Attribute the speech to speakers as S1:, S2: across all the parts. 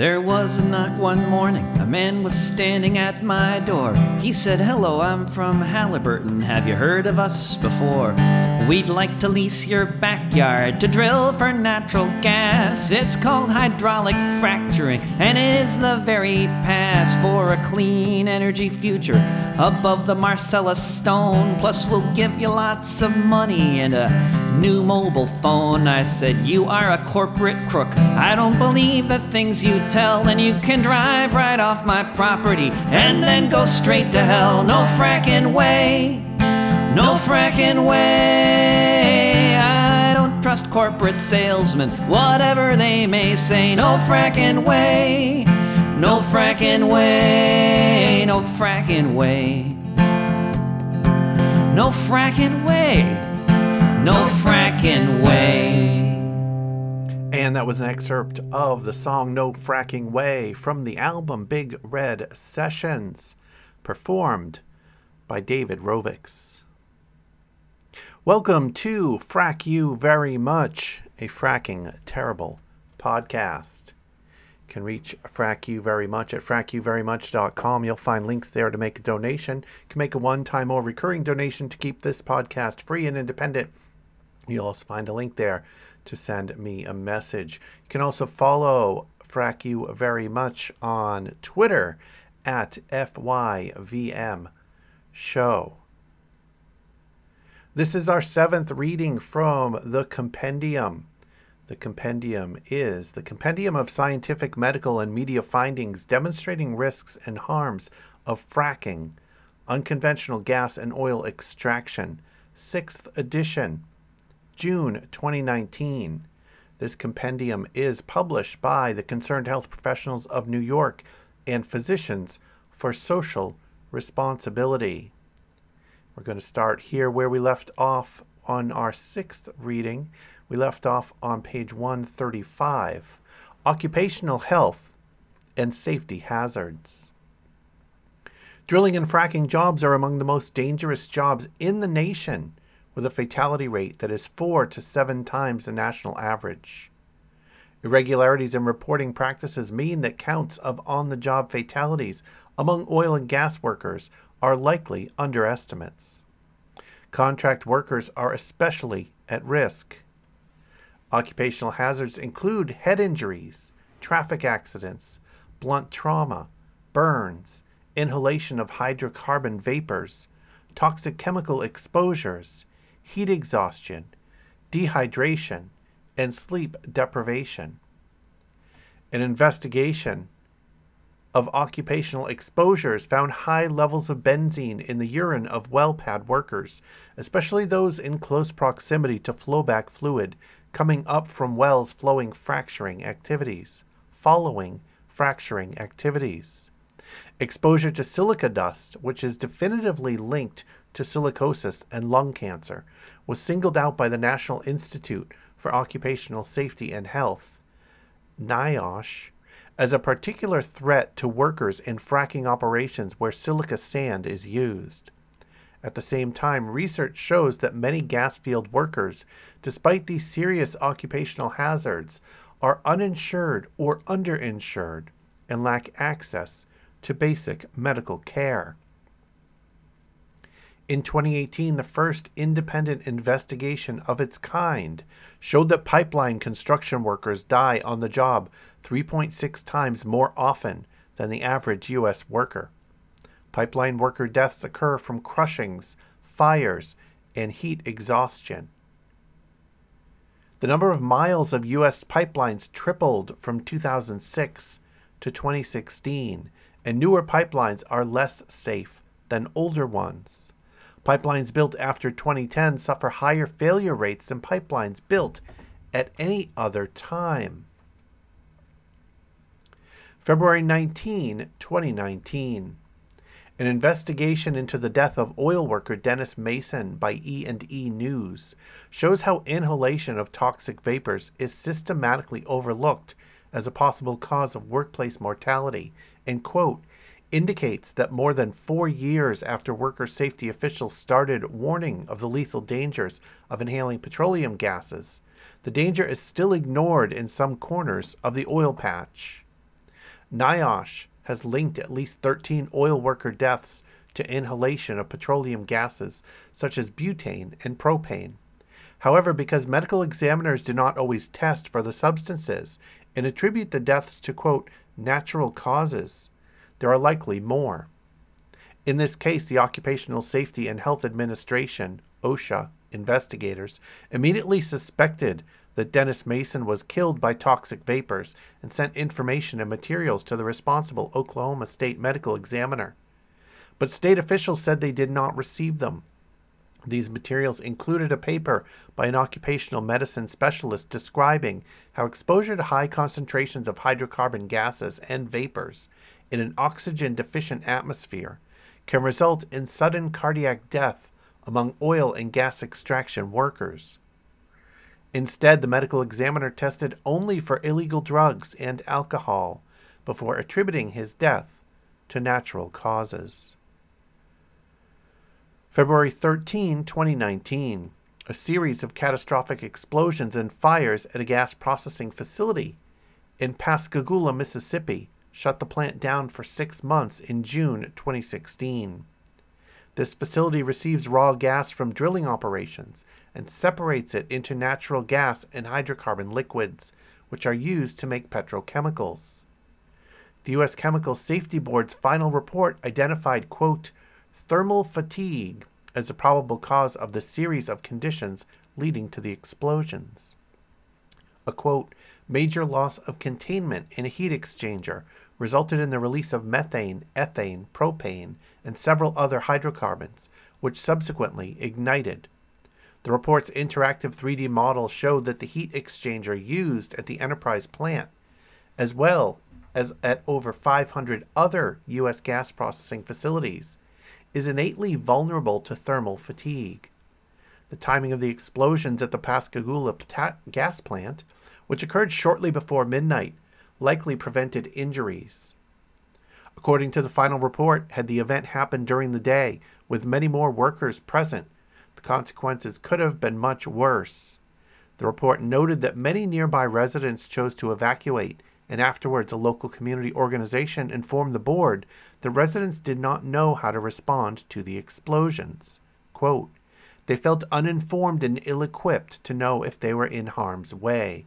S1: There was a knock one morning. A man was standing at my door. He said, Hello, I'm from Halliburton. Have you heard of us before? We'd like to lease your backyard to drill for natural gas. It's called hydraulic fracturing, and it is the very pass for a clean energy future above the Marcellus stone. Plus, we'll give you lots of money and a new mobile phone. I said, You are a corporate crook. I don't believe the things you tell, and you can drive right off my property and then go straight to hell. No fracking way. No fracking way. Trust corporate salesmen, whatever they may say. No fracking way. No fracking way. No fracking way. No fracking way. No fracking way.
S2: And that was an excerpt of the song No Fracking Way from the album Big Red Sessions, performed by David Rovics. Welcome to Frack You Very Much, a fracking terrible podcast. You can reach Frack You Very Much at frackyouverymuch.com. You'll find links there to make a donation. You can make a one time or recurring donation to keep this podcast free and independent. You'll also find a link there to send me a message. You can also follow Frack You Very Much on Twitter at FYVM Show. This is our seventh reading from the Compendium. The Compendium is the Compendium of Scientific, Medical, and Media Findings Demonstrating Risks and Harms of Fracking, Unconventional Gas and Oil Extraction, 6th edition, June 2019. This compendium is published by the Concerned Health Professionals of New York and Physicians for Social Responsibility. We're going to start here where we left off on our sixth reading. We left off on page 135 Occupational Health and Safety Hazards. Drilling and fracking jobs are among the most dangerous jobs in the nation, with a fatality rate that is four to seven times the national average. Irregularities in reporting practices mean that counts of on the job fatalities among oil and gas workers are likely underestimates. Contract workers are especially at risk. Occupational hazards include head injuries, traffic accidents, blunt trauma, burns, inhalation of hydrocarbon vapors, toxic chemical exposures, heat exhaustion, dehydration, and sleep deprivation. An investigation of occupational exposures found high levels of benzene in the urine of well pad workers, especially those in close proximity to flowback fluid coming up from wells flowing fracturing activities, following fracturing activities. Exposure to silica dust, which is definitively linked to silicosis and lung cancer, was singled out by the National Institute for Occupational Safety and Health, NIOSH, as a particular threat to workers in fracking operations where silica sand is used. At the same time, research shows that many gas field workers, despite these serious occupational hazards, are uninsured or underinsured and lack access to basic medical care. In 2018, the first independent investigation of its kind showed that pipeline construction workers die on the job 3.6 times more often than the average U.S. worker. Pipeline worker deaths occur from crushings, fires, and heat exhaustion. The number of miles of U.S. pipelines tripled from 2006 to 2016, and newer pipelines are less safe than older ones. Pipelines built after 2010 suffer higher failure rates than pipelines built at any other time. February 19, 2019. An investigation into the death of oil worker Dennis Mason by E&E News shows how inhalation of toxic vapors is systematically overlooked as a possible cause of workplace mortality and quote indicates that more than four years after worker safety officials started warning of the lethal dangers of inhaling petroleum gases, the danger is still ignored in some corners of the oil patch. NIOSH has linked at least 13 oil worker deaths to inhalation of petroleum gases such as butane and propane. However, because medical examiners do not always test for the substances and attribute the deaths to, quote, natural causes, there are likely more. In this case, the Occupational Safety and Health Administration, OSHA, investigators immediately suspected that Dennis Mason was killed by toxic vapors and sent information and materials to the responsible Oklahoma State medical examiner. But state officials said they did not receive them. These materials included a paper by an occupational medicine specialist describing how exposure to high concentrations of hydrocarbon gases and vapors in an oxygen deficient atmosphere can result in sudden cardiac death among oil and gas extraction workers. Instead, the medical examiner tested only for illegal drugs and alcohol before attributing his death to natural causes. February 13, 2019, a series of catastrophic explosions and fires at a gas processing facility in Pascagoula, Mississippi, shut the plant down for six months in June 2016. This facility receives raw gas from drilling operations and separates it into natural gas and hydrocarbon liquids, which are used to make petrochemicals. The U.S. Chemical Safety Board's final report identified, quote, thermal fatigue as a probable cause of the series of conditions leading to the explosions. A quote, major loss of containment in a heat exchanger resulted in the release of methane, ethane, propane, and several other hydrocarbons, which subsequently ignited. The report's interactive 3D model showed that the heat exchanger used at the Enterprise plant, as well as at over 500 other U.S. gas processing facilities, is innately vulnerable to thermal fatigue. The timing of the explosions at the Pascagoula gas plant, which occurred shortly before midnight, likely prevented injuries. According to the final report, had the event happened during the day with many more workers present, the consequences could have been much worse. The report noted that many nearby residents chose to evacuate and afterwards a local community organization informed the board that residents did not know how to respond to the explosions. Quote, they felt uninformed and ill equipped to know if they were in harm's way.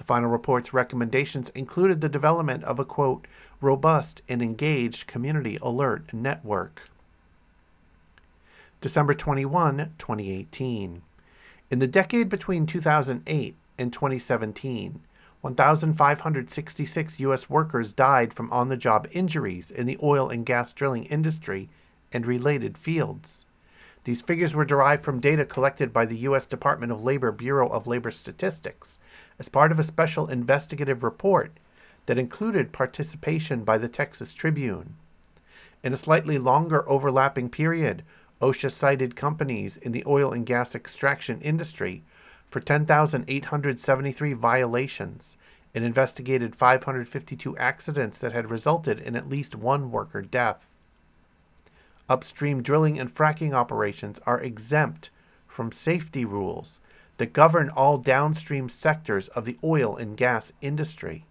S2: The final report's recommendations included the development of a quote, robust and engaged community alert network. December 21, 2018. In the decade between 2008 and 2017, 1,566 U.S. workers died from on the job injuries in the oil and gas drilling industry and related fields. These figures were derived from data collected by the U.S. Department of Labor Bureau of Labor Statistics as part of a special investigative report that included participation by the Texas Tribune. In a slightly longer overlapping period, OSHA cited companies in the oil and gas extraction industry for 10,873 violations and investigated 552 accidents that had resulted in at least one worker death. Upstream drilling and fracking operations are exempt from safety rules that govern all downstream sectors of the oil and gas industry.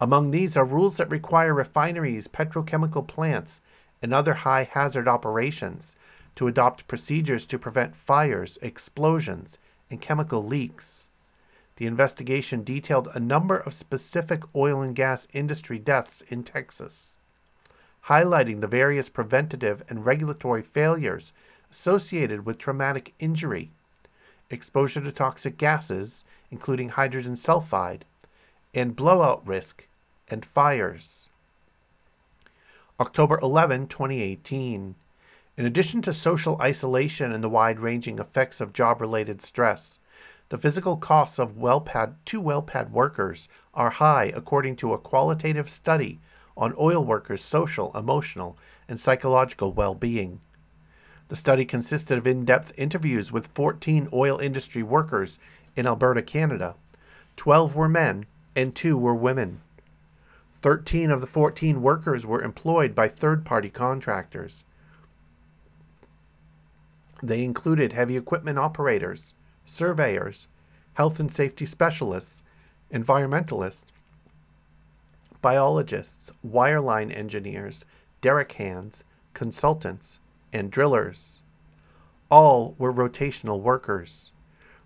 S2: Among these are rules that require refineries, petrochemical plants, and other high hazard operations to adopt procedures to prevent fires, explosions, and chemical leaks. The investigation detailed a number of specific oil and gas industry deaths in Texas, highlighting the various preventative and regulatory failures associated with traumatic injury, exposure to toxic gases, including hydrogen sulfide, and blowout risk and fires. October 11, 2018. In addition to social isolation and the wide ranging effects of job related stress, the physical costs of well pad to well pad workers are high according to a qualitative study on oil workers' social, emotional, and psychological well being. The study consisted of in depth interviews with 14 oil industry workers in Alberta, Canada. 12 were men and 2 were women. 13 of the 14 workers were employed by third party contractors. They included heavy equipment operators, surveyors, health and safety specialists, environmentalists, biologists, wireline engineers, derrick hands, consultants, and drillers. All were rotational workers.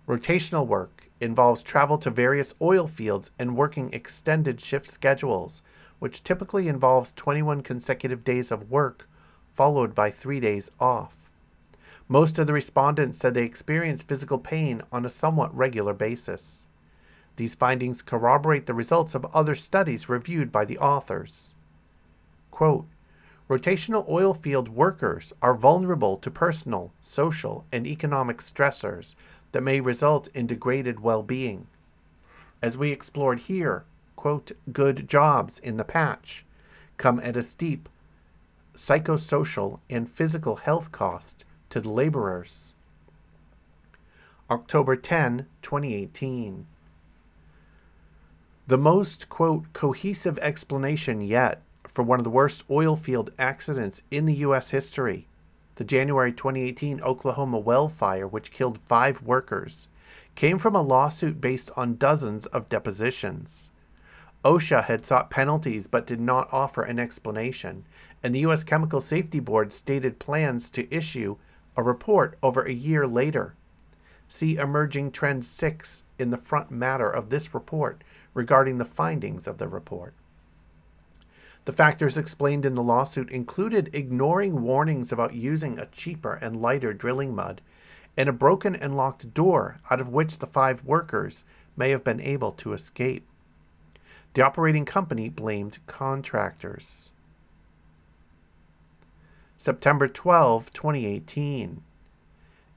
S2: Rotational work involves travel to various oil fields and working extended shift schedules, which typically involves 21 consecutive days of work followed by three days off. Most of the respondents said they experienced physical pain on a somewhat regular basis. These findings corroborate the results of other studies reviewed by the authors. Quote, Rotational oil field workers are vulnerable to personal, social, and economic stressors that may result in degraded well being. As we explored here, quote, good jobs in the patch come at a steep psychosocial and physical health cost to the laborers. October 10, 2018. The most, quote, cohesive explanation yet for one of the worst oil field accidents in the U.S. history the January 2018 Oklahoma well fire, which killed five workers, came from a lawsuit based on dozens of depositions. OSHA had sought penalties but did not offer an explanation, and the U.S. Chemical Safety Board stated plans to issue a report over a year later. See Emerging Trend 6 in the front matter of this report regarding the findings of the report. The factors explained in the lawsuit included ignoring warnings about using a cheaper and lighter drilling mud and a broken and locked door out of which the five workers may have been able to escape. The operating company blamed contractors. September 12, 2018.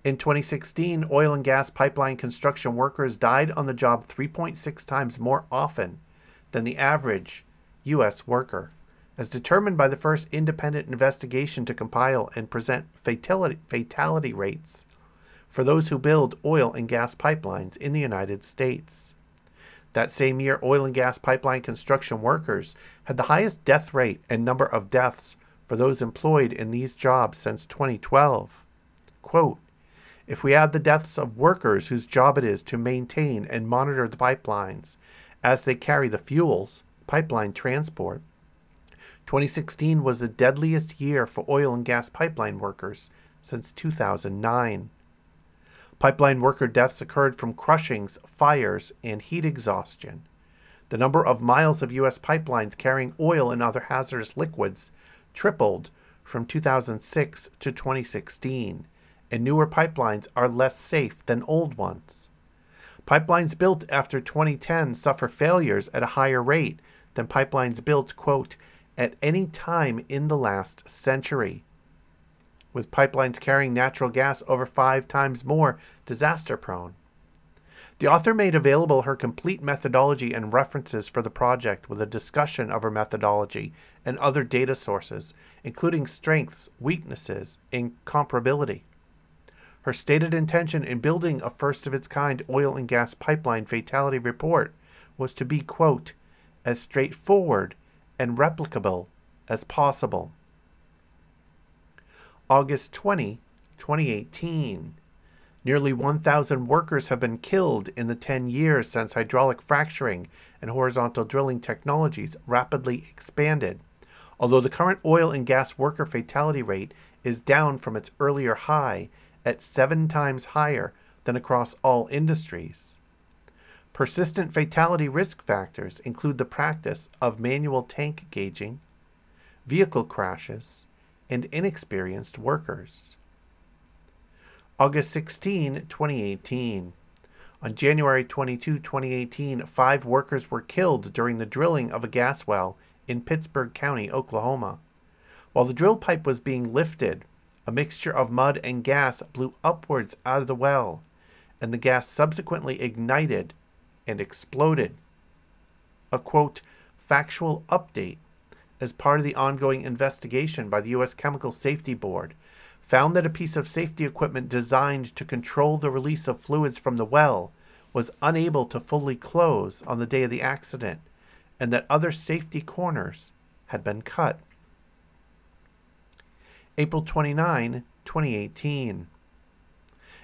S2: In 2016, oil and gas pipeline construction workers died on the job 3.6 times more often than the average U.S. worker as determined by the first independent investigation to compile and present fatality, fatality rates for those who build oil and gas pipelines in the United States. That same year, oil and gas pipeline construction workers had the highest death rate and number of deaths for those employed in these jobs since 2012. Quote, if we add the deaths of workers whose job it is to maintain and monitor the pipelines as they carry the fuels, pipeline transport, 2016 was the deadliest year for oil and gas pipeline workers since 2009. Pipeline worker deaths occurred from crushings, fires, and heat exhaustion. The number of miles of U.S. pipelines carrying oil and other hazardous liquids tripled from 2006 to 2016, and newer pipelines are less safe than old ones. Pipelines built after 2010 suffer failures at a higher rate than pipelines built, quote, at any time in the last century, with pipelines carrying natural gas over five times more disaster prone. The author made available her complete methodology and references for the project with a discussion of her methodology and other data sources, including strengths, weaknesses, and comparability. Her stated intention in building a first of its kind oil and gas pipeline fatality report was to be, quote, as straightforward and replicable as possible. August 20, 2018. Nearly 1,000 workers have been killed in the 10 years since hydraulic fracturing and horizontal drilling technologies rapidly expanded. Although the current oil and gas worker fatality rate is down from its earlier high at seven times higher than across all industries. Persistent fatality risk factors include the practice of manual tank gauging, vehicle crashes, and inexperienced workers. August 16, 2018. On January 22, 2018, five workers were killed during the drilling of a gas well in Pittsburg County, Oklahoma. While the drill pipe was being lifted, a mixture of mud and gas blew upwards out of the well, and the gas subsequently ignited and exploded. A quote, factual update as part of the ongoing investigation by the U.S. Chemical Safety Board found that a piece of safety equipment designed to control the release of fluids from the well was unable to fully close on the day of the accident, and that other safety corners had been cut. April 29, 2018.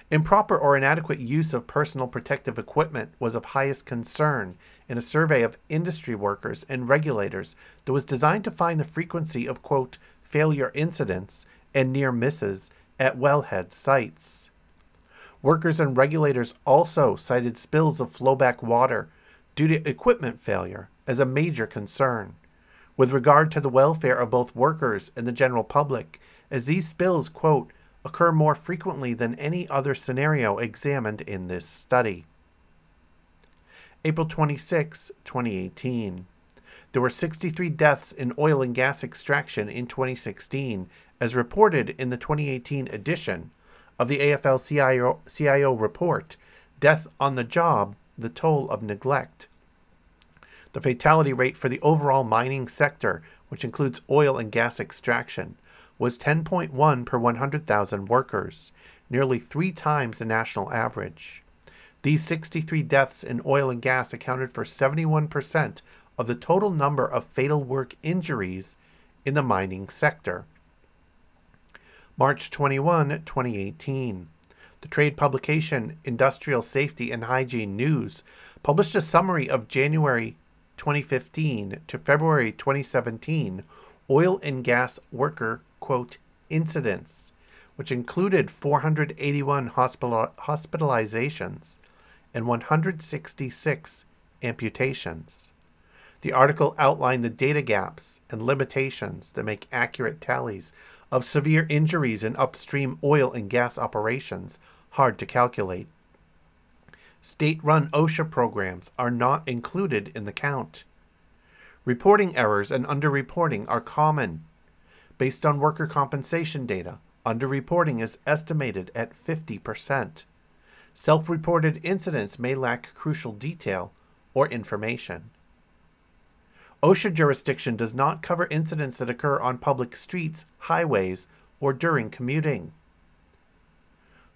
S2: Improper or inadequate use of personal protective equipment was of highest concern in a survey of industry workers and regulators that was designed to find the frequency of, quote, failure incidents and near misses at wellhead sites. Workers and regulators also cited spills of flowback water due to equipment failure as a major concern, with regard to the welfare of both workers and the general public, as these spills, quote, occur more frequently than any other scenario examined in this study. April 26, 2018. There were 63 deaths in oil and gas extraction in 2016, as reported in the 2018 edition of the AFL CIO, CIO report Death on the Job The Toll of Neglect. The fatality rate for the overall mining sector, which includes oil and gas extraction, was 10.1 per 100,000 workers, nearly three times the national average. These 63 deaths in oil and gas accounted for 71% of the total number of fatal work injuries in the mining sector. March 21, 2018. The trade publication Industrial Safety and Hygiene News published a summary of January 2015 to February 2017 oil and gas worker quote incidents, which included 481 hospital- hospitalizations and 166 amputations. The article outlined the data gaps and limitations that make accurate tallies of severe injuries in upstream oil and gas operations hard to calculate. State run OSHA programs are not included in the count. Reporting errors and underreporting are common. Based on worker compensation data, underreporting is estimated at 50%. Self reported incidents may lack crucial detail or information. OSHA jurisdiction does not cover incidents that occur on public streets, highways, or during commuting.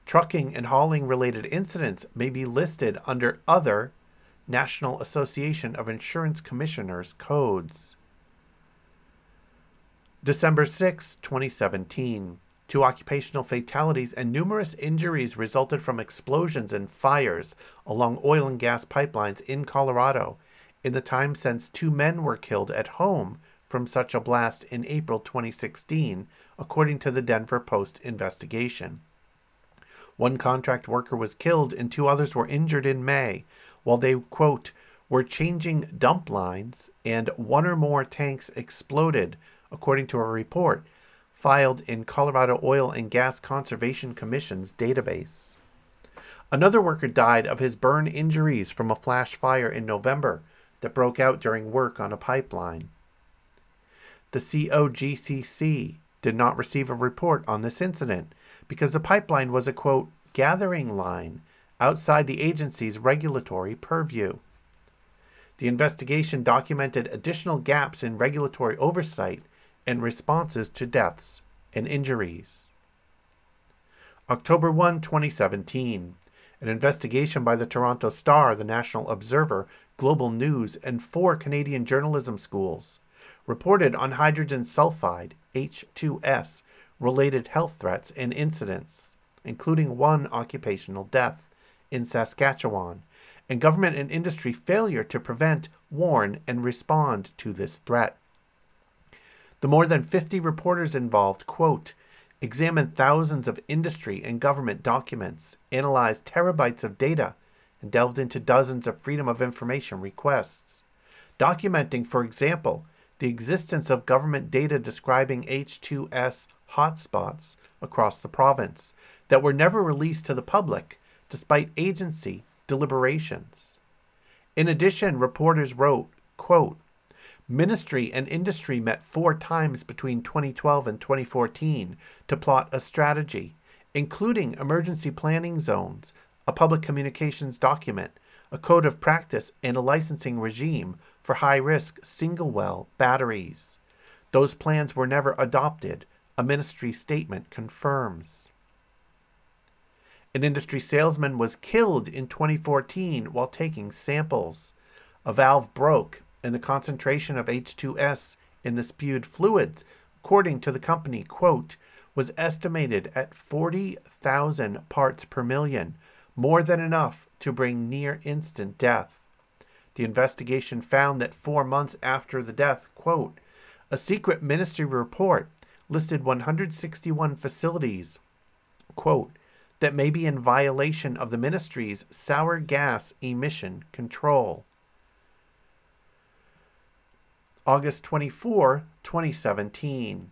S2: Trucking and hauling related incidents may be listed under Other National Association of Insurance Commissioners codes. December 6, 2017. Two occupational fatalities and numerous injuries resulted from explosions and fires along oil and gas pipelines in Colorado in the time since two men were killed at home from such a blast in April 2016, according to the Denver Post investigation. One contract worker was killed and two others were injured in May while they, quote, were changing dump lines and one or more tanks exploded, according to a report filed in Colorado Oil and Gas Conservation Commission's database. Another worker died of his burn injuries from a flash fire in November that broke out during work on a pipeline. The COGCC did not receive a report on this incident because the pipeline was a quote gathering line outside the agency's regulatory purview. The investigation documented additional gaps in regulatory oversight and responses to deaths and injuries. October 1, 2017. An investigation by the Toronto Star, the National Observer, Global News, and four Canadian journalism schools reported on hydrogen sulfide, H2S, related health threats and incidents, including one occupational death in Saskatchewan, and government and industry failure to prevent, warn, and respond to this threat. The more than 50 reporters involved, quote, examined thousands of industry and government documents, analyzed terabytes of data, and delved into dozens of Freedom of Information requests, documenting, for example, the existence of government data describing H2S hotspots across the province that were never released to the public despite agency deliberations. In addition, reporters wrote, quote, Ministry and industry met four times between 2012 and 2014 to plot a strategy, including emergency planning zones, a public communications document, a code of practice, and a licensing regime for high risk single well batteries. Those plans were never adopted, a ministry statement confirms. An industry salesman was killed in 2014 while taking samples. A valve broke and the concentration of H2S in the spewed fluids, according to the company, quote, was estimated at 40,000 parts per million, more than enough to bring near instant death. The investigation found that four months after the death, quote, a secret ministry report listed 161 facilities, quote, that may be in violation of the ministry's sour gas emission control. August 24, 2017.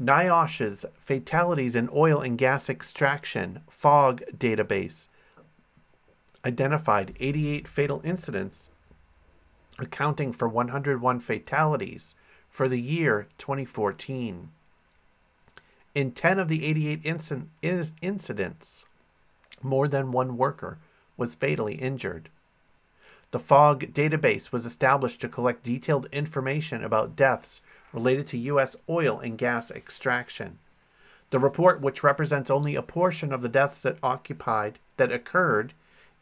S2: NIOSH's Fatalities in Oil and Gas Extraction FOG database identified 88 fatal incidents, accounting for 101 fatalities for the year 2014. In 10 of the 88 inc- incidents, more than one worker was fatally injured. The FOG database was established to collect detailed information about deaths related to U.S. oil and gas extraction. The report, which represents only a portion of the deaths that occupied that occurred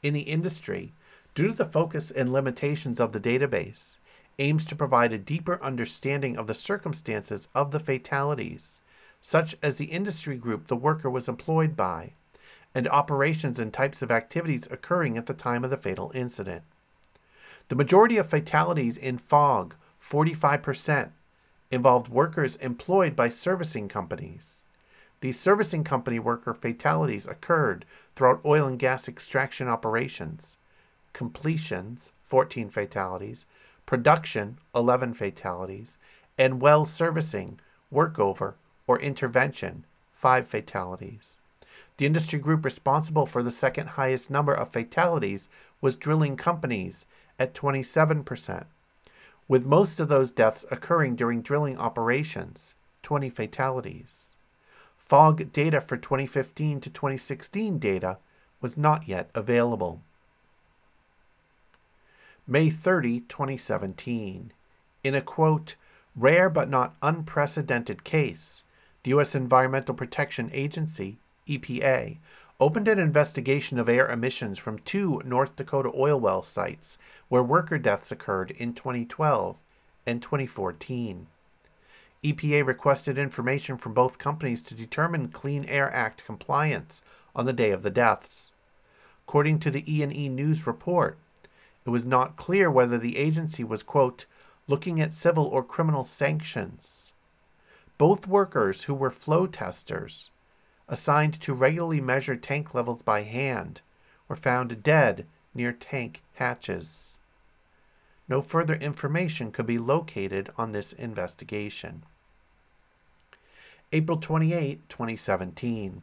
S2: in the industry, due to the focus and limitations of the database, aims to provide a deeper understanding of the circumstances of the fatalities, such as the industry group the worker was employed by, and operations and types of activities occurring at the time of the fatal incident. The majority of fatalities in FOG, 45%, involved workers employed by servicing companies. These servicing company worker fatalities occurred throughout oil and gas extraction operations. Completions, 14 fatalities, production, 11 fatalities, and well servicing, workover, or intervention, 5 fatalities. The industry group responsible for the second highest number of fatalities was drilling companies at 27%, with most of those deaths occurring during drilling operations, 20 fatalities. FOG data for 2015 to 2016 data was not yet available. May 30, 2017. In a quote, rare but not unprecedented case, the U.S. Environmental Protection Agency, EPA, opened an investigation of air emissions from two North Dakota oil well sites where worker deaths occurred in 2012 and 2014. EPA requested information from both companies to determine Clean Air Act compliance on the day of the deaths. According to the E&E News report, it was not clear whether the agency was quote looking at civil or criminal sanctions. Both workers who were flow testers assigned to regularly measure tank levels by hand were found dead near tank hatches. No further information could be located on this investigation. April 28, 2017.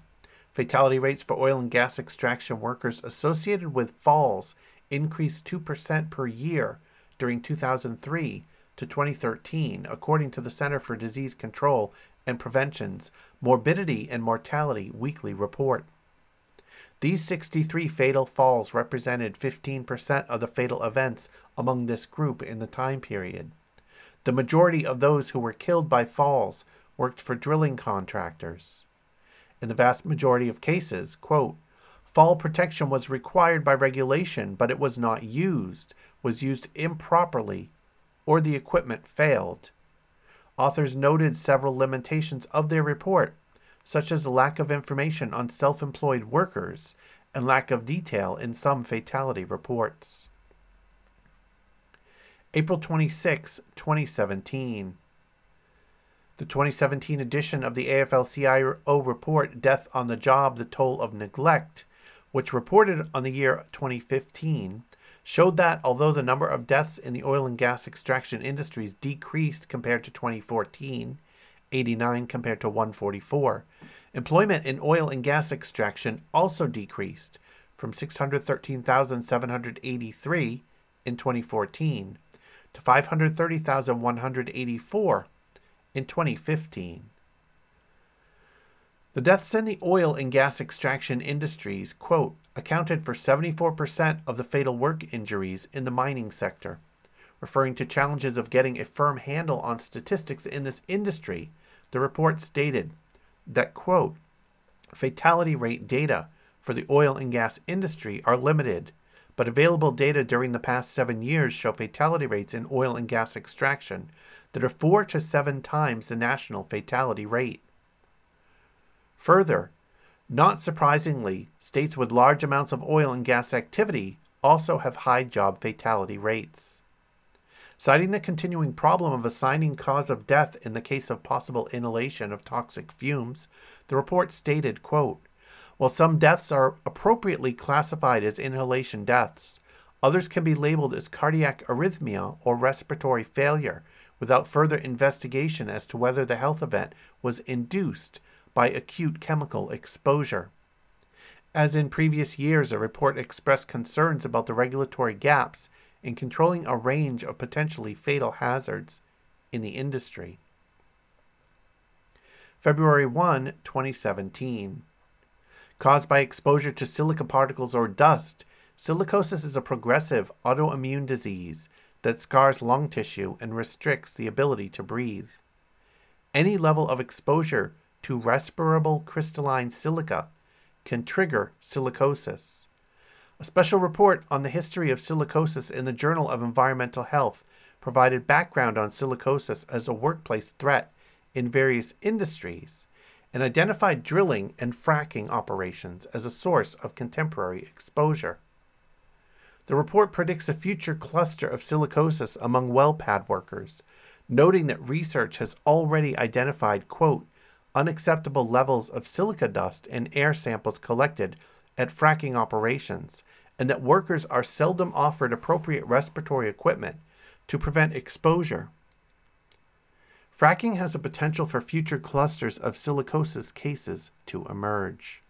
S2: Fatality rates for oil and gas extraction workers associated with falls increased 2% per year during 2003 to 2013, according to the Center for Disease Control and Prevention's Morbidity and Mortality Weekly Report. These 63 fatal falls represented 15% of the fatal events among this group in the time period. The majority of those who were killed by falls worked for drilling contractors. In the vast majority of cases, quote, fall protection was required by regulation, but it was not used, was used improperly, or the equipment failed. Authors noted several limitations of their report, such as lack of information on self employed workers and lack of detail in some fatality reports. April 26, 2017. The 2017 edition of the AFL CIO report, Death on the Job The Toll of Neglect, which reported on the year 2015, showed that although the number of deaths in the oil and gas extraction industries decreased compared to 2014, 89 compared to 144, employment in oil and gas extraction also decreased from 613,783 in 2014 to 530,184 in 2015. The deaths in the oil and gas extraction industries, quote, accounted for 74% of the fatal work injuries in the mining sector. Referring to challenges of getting a firm handle on statistics in this industry, the report stated that, quote, fatality rate data for the oil and gas industry are limited, but available data during the past seven years show fatality rates in oil and gas extraction that are four to seven times the national fatality rate. Further, not surprisingly, states with large amounts of oil and gas activity also have high job fatality rates. Citing the continuing problem of assigning cause of death in the case of possible inhalation of toxic fumes, the report stated, quote, While some deaths are appropriately classified as inhalation deaths, others can be labeled as cardiac arrhythmia or respiratory failure without further investigation as to whether the health event was induced by acute chemical exposure. As in previous years, a report expressed concerns about the regulatory gaps in controlling a range of potentially fatal hazards in the industry. February 1, 2017. Caused by exposure to silica particles or dust, silicosis is a progressive autoimmune disease that scars lung tissue and restricts the ability to breathe. Any level of exposure to respirable crystalline silica can trigger silicosis. A special report on the history of silicosis in the Journal of Environmental Health provided background on silicosis as a workplace threat in various industries and identified drilling and fracking operations as a source of contemporary exposure. The report predicts a future cluster of silicosis among well pad workers, noting that research has already identified, quote, unacceptable levels of silica dust in air samples collected at fracking operations and that workers are seldom offered appropriate respiratory equipment to prevent exposure. Fracking has a potential for future clusters of silicosis cases to emerge.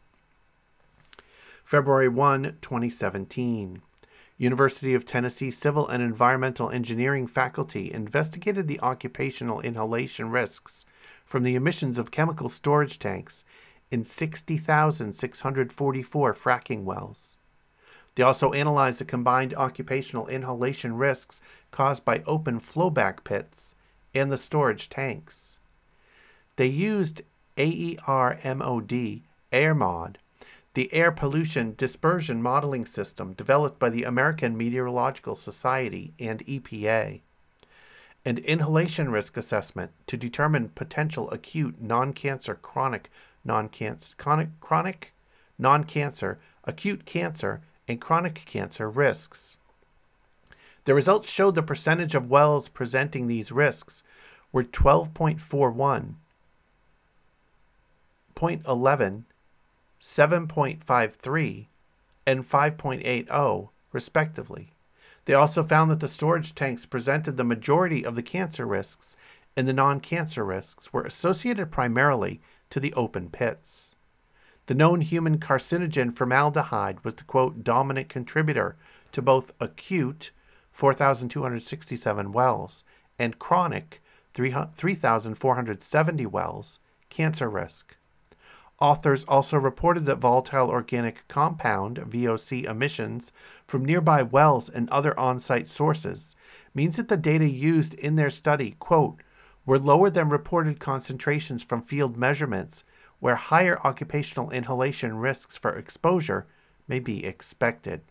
S2: February 1, 2017. University of Tennessee Civil and Environmental Engineering faculty investigated the occupational inhalation risks from the emissions of chemical storage tanks in 60,644 fracking wells. They also analyzed the combined occupational inhalation risks caused by open flowback pits and the storage tanks. They used AERMOD, AirMod, the air pollution dispersion modeling system developed by the American Meteorological Society and EPA, and inhalation risk assessment to determine potential acute non cancer chronic non-cancer, chronic, chronic non-cancer, acute cancer, and chronic cancer risks. The results showed the percentage of wells presenting these risks were 12.41, 0.11, 7.53, and 5.80, respectively. They also found that the storage tanks presented the majority of the cancer risks, and the non cancer risks were associated primarily to the open pits. The known human carcinogen formaldehyde was the quote dominant contributor to both acute 4,267 wells and chronic 3,470 wells cancer risk. Authors also reported that volatile organic compound VOC emissions from nearby wells and other on-site sources means that the data used in their study quote were lower than reported concentrations from field measurements, where higher occupational inhalation risks for exposure may be expected.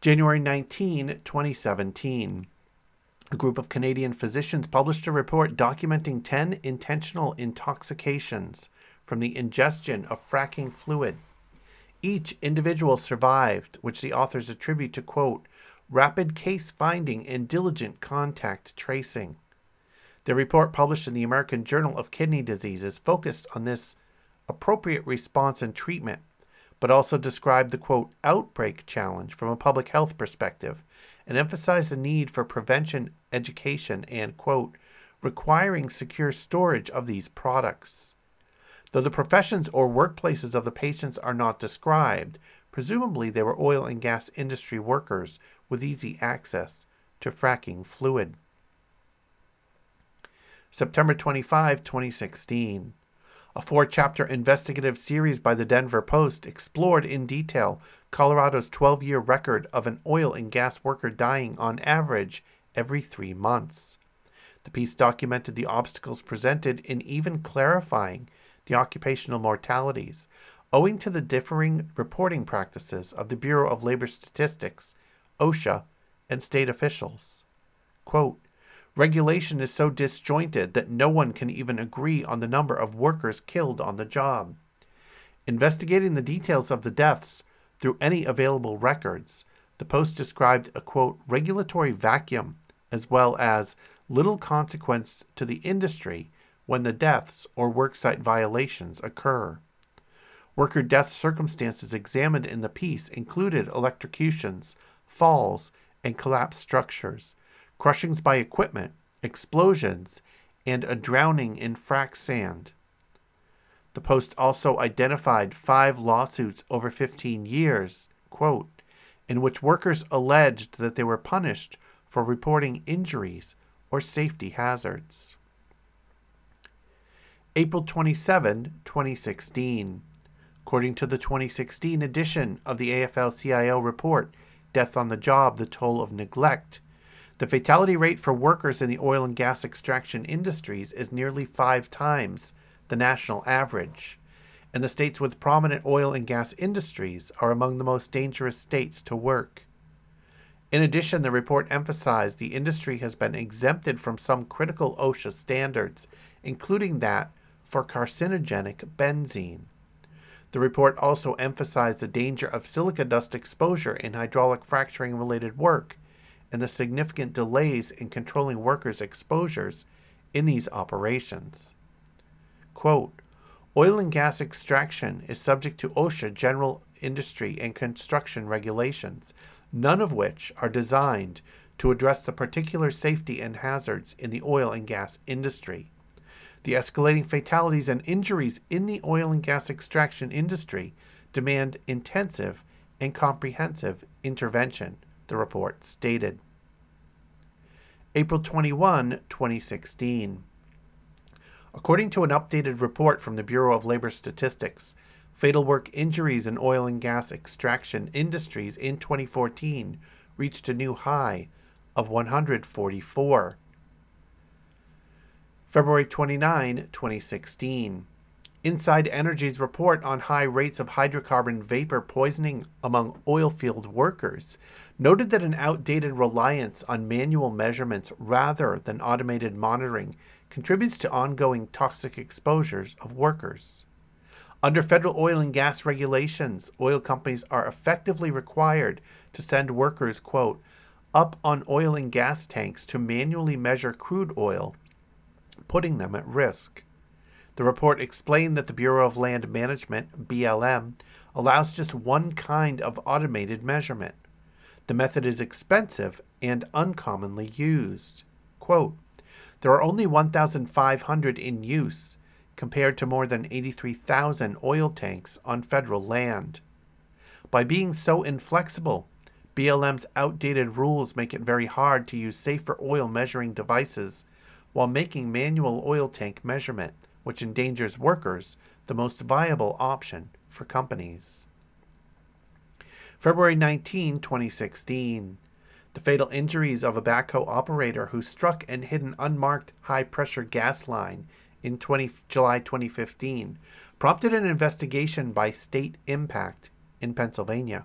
S2: January 19, 2017. A group of Canadian physicians published a report documenting 10 intentional intoxications from the ingestion of fracking fluid. Each individual survived, which the authors attribute to, quote, rapid case finding, and diligent contact tracing. The report published in the American Journal of Kidney Diseases focused on this appropriate response and treatment, but also described the quote outbreak challenge from a public health perspective and emphasized the need for prevention, education, and quote requiring secure storage of these products. Though the professions or workplaces of the patients are not described, presumably they were oil and gas industry workers with easy access to fracking fluid. September 25, 2016. A four chapter investigative series by the Denver Post explored in detail Colorado's 12 year record of an oil and gas worker dying on average every three months. The piece documented the obstacles presented in even clarifying the occupational mortalities, owing to the differing reporting practices of the Bureau of Labor Statistics OSHA, and state officials. Quote, Regulation is so disjointed that no one can even agree on the number of workers killed on the job. Investigating the details of the deaths through any available records, the Post described a quote, regulatory vacuum as well as little consequence to the industry when the deaths or worksite violations occur. Worker death circumstances examined in the piece included electrocutions, falls, and collapsed structures, crushings by equipment, explosions, and a drowning in frac sand. The Post also identified five lawsuits over 15 years, quote, in which workers alleged that they were punished for reporting injuries or safety hazards. April 27, 2016. According to the 2016 edition of the AFL CIO report, Death on the Job The Toll of Neglect, the fatality rate for workers in the oil and gas extraction industries is nearly five times the national average, and the states with prominent oil and gas industries are among the most dangerous states to work. In addition, the report emphasized the industry has been exempted from some critical OSHA standards, including that for carcinogenic benzene. The report also emphasized the danger of silica dust exposure in hydraulic fracturing related work and the significant delays in controlling workers' exposures in these operations. Quote, Oil and gas extraction is subject to OSHA general industry and construction regulations, none of which are designed to address the particular safety and hazards in the oil and gas industry. The escalating fatalities and injuries in the oil and gas extraction industry demand intensive and comprehensive intervention, the report stated. April 21, 2016. According to an updated report from the Bureau of Labor Statistics, fatal work injuries in oil and gas extraction industries in 2014 reached a new high of 144. February 29, 2016. Inside Energy's report on high rates of hydrocarbon vapor poisoning among oilfield workers noted that an outdated reliance on manual measurements rather than automated monitoring contributes to ongoing toxic exposures of workers. Under federal oil and gas regulations, oil companies are effectively required to send workers, quote, up on oil and gas tanks to manually measure crude oil putting them at risk. The report explained that the Bureau of Land Management, BLM, allows just one kind of automated measurement. The method is expensive and uncommonly used. Quote, there are only 1,500 in use, compared to more than 83,000 oil tanks on federal land. By being so inflexible, BLM's outdated rules make it very hard to use safer oil measuring devices while making manual oil tank measurement, which endangers workers, the most viable option for companies. February 19, 2016. The fatal injuries of a backhoe operator who struck and hit an unmarked high pressure gas line in 20, July 2015 prompted an investigation by State Impact in Pennsylvania.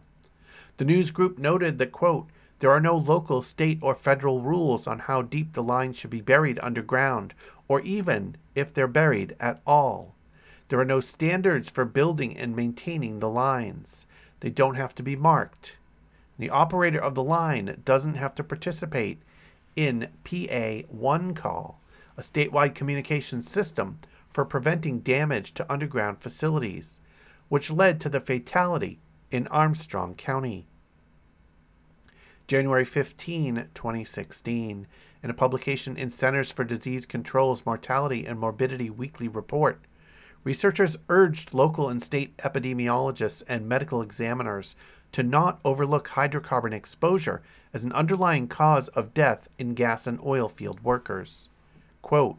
S2: The news group noted that, quote, there are no local, state, or federal rules on how deep the lines should be buried underground, or even if they're buried at all. There are no standards for building and maintaining the lines. They don't have to be marked. The operator of the line doesn't have to participate in PA 1 call, a statewide communication system for preventing damage to underground facilities, which led to the fatality in Armstrong County. January 15, 2016, in a publication in Centers for Disease Control's Mortality and Morbidity Weekly Report. Researchers urged local and state epidemiologists and medical examiners to not overlook hydrocarbon exposure as an underlying cause of death in gas and oil field workers. Quote,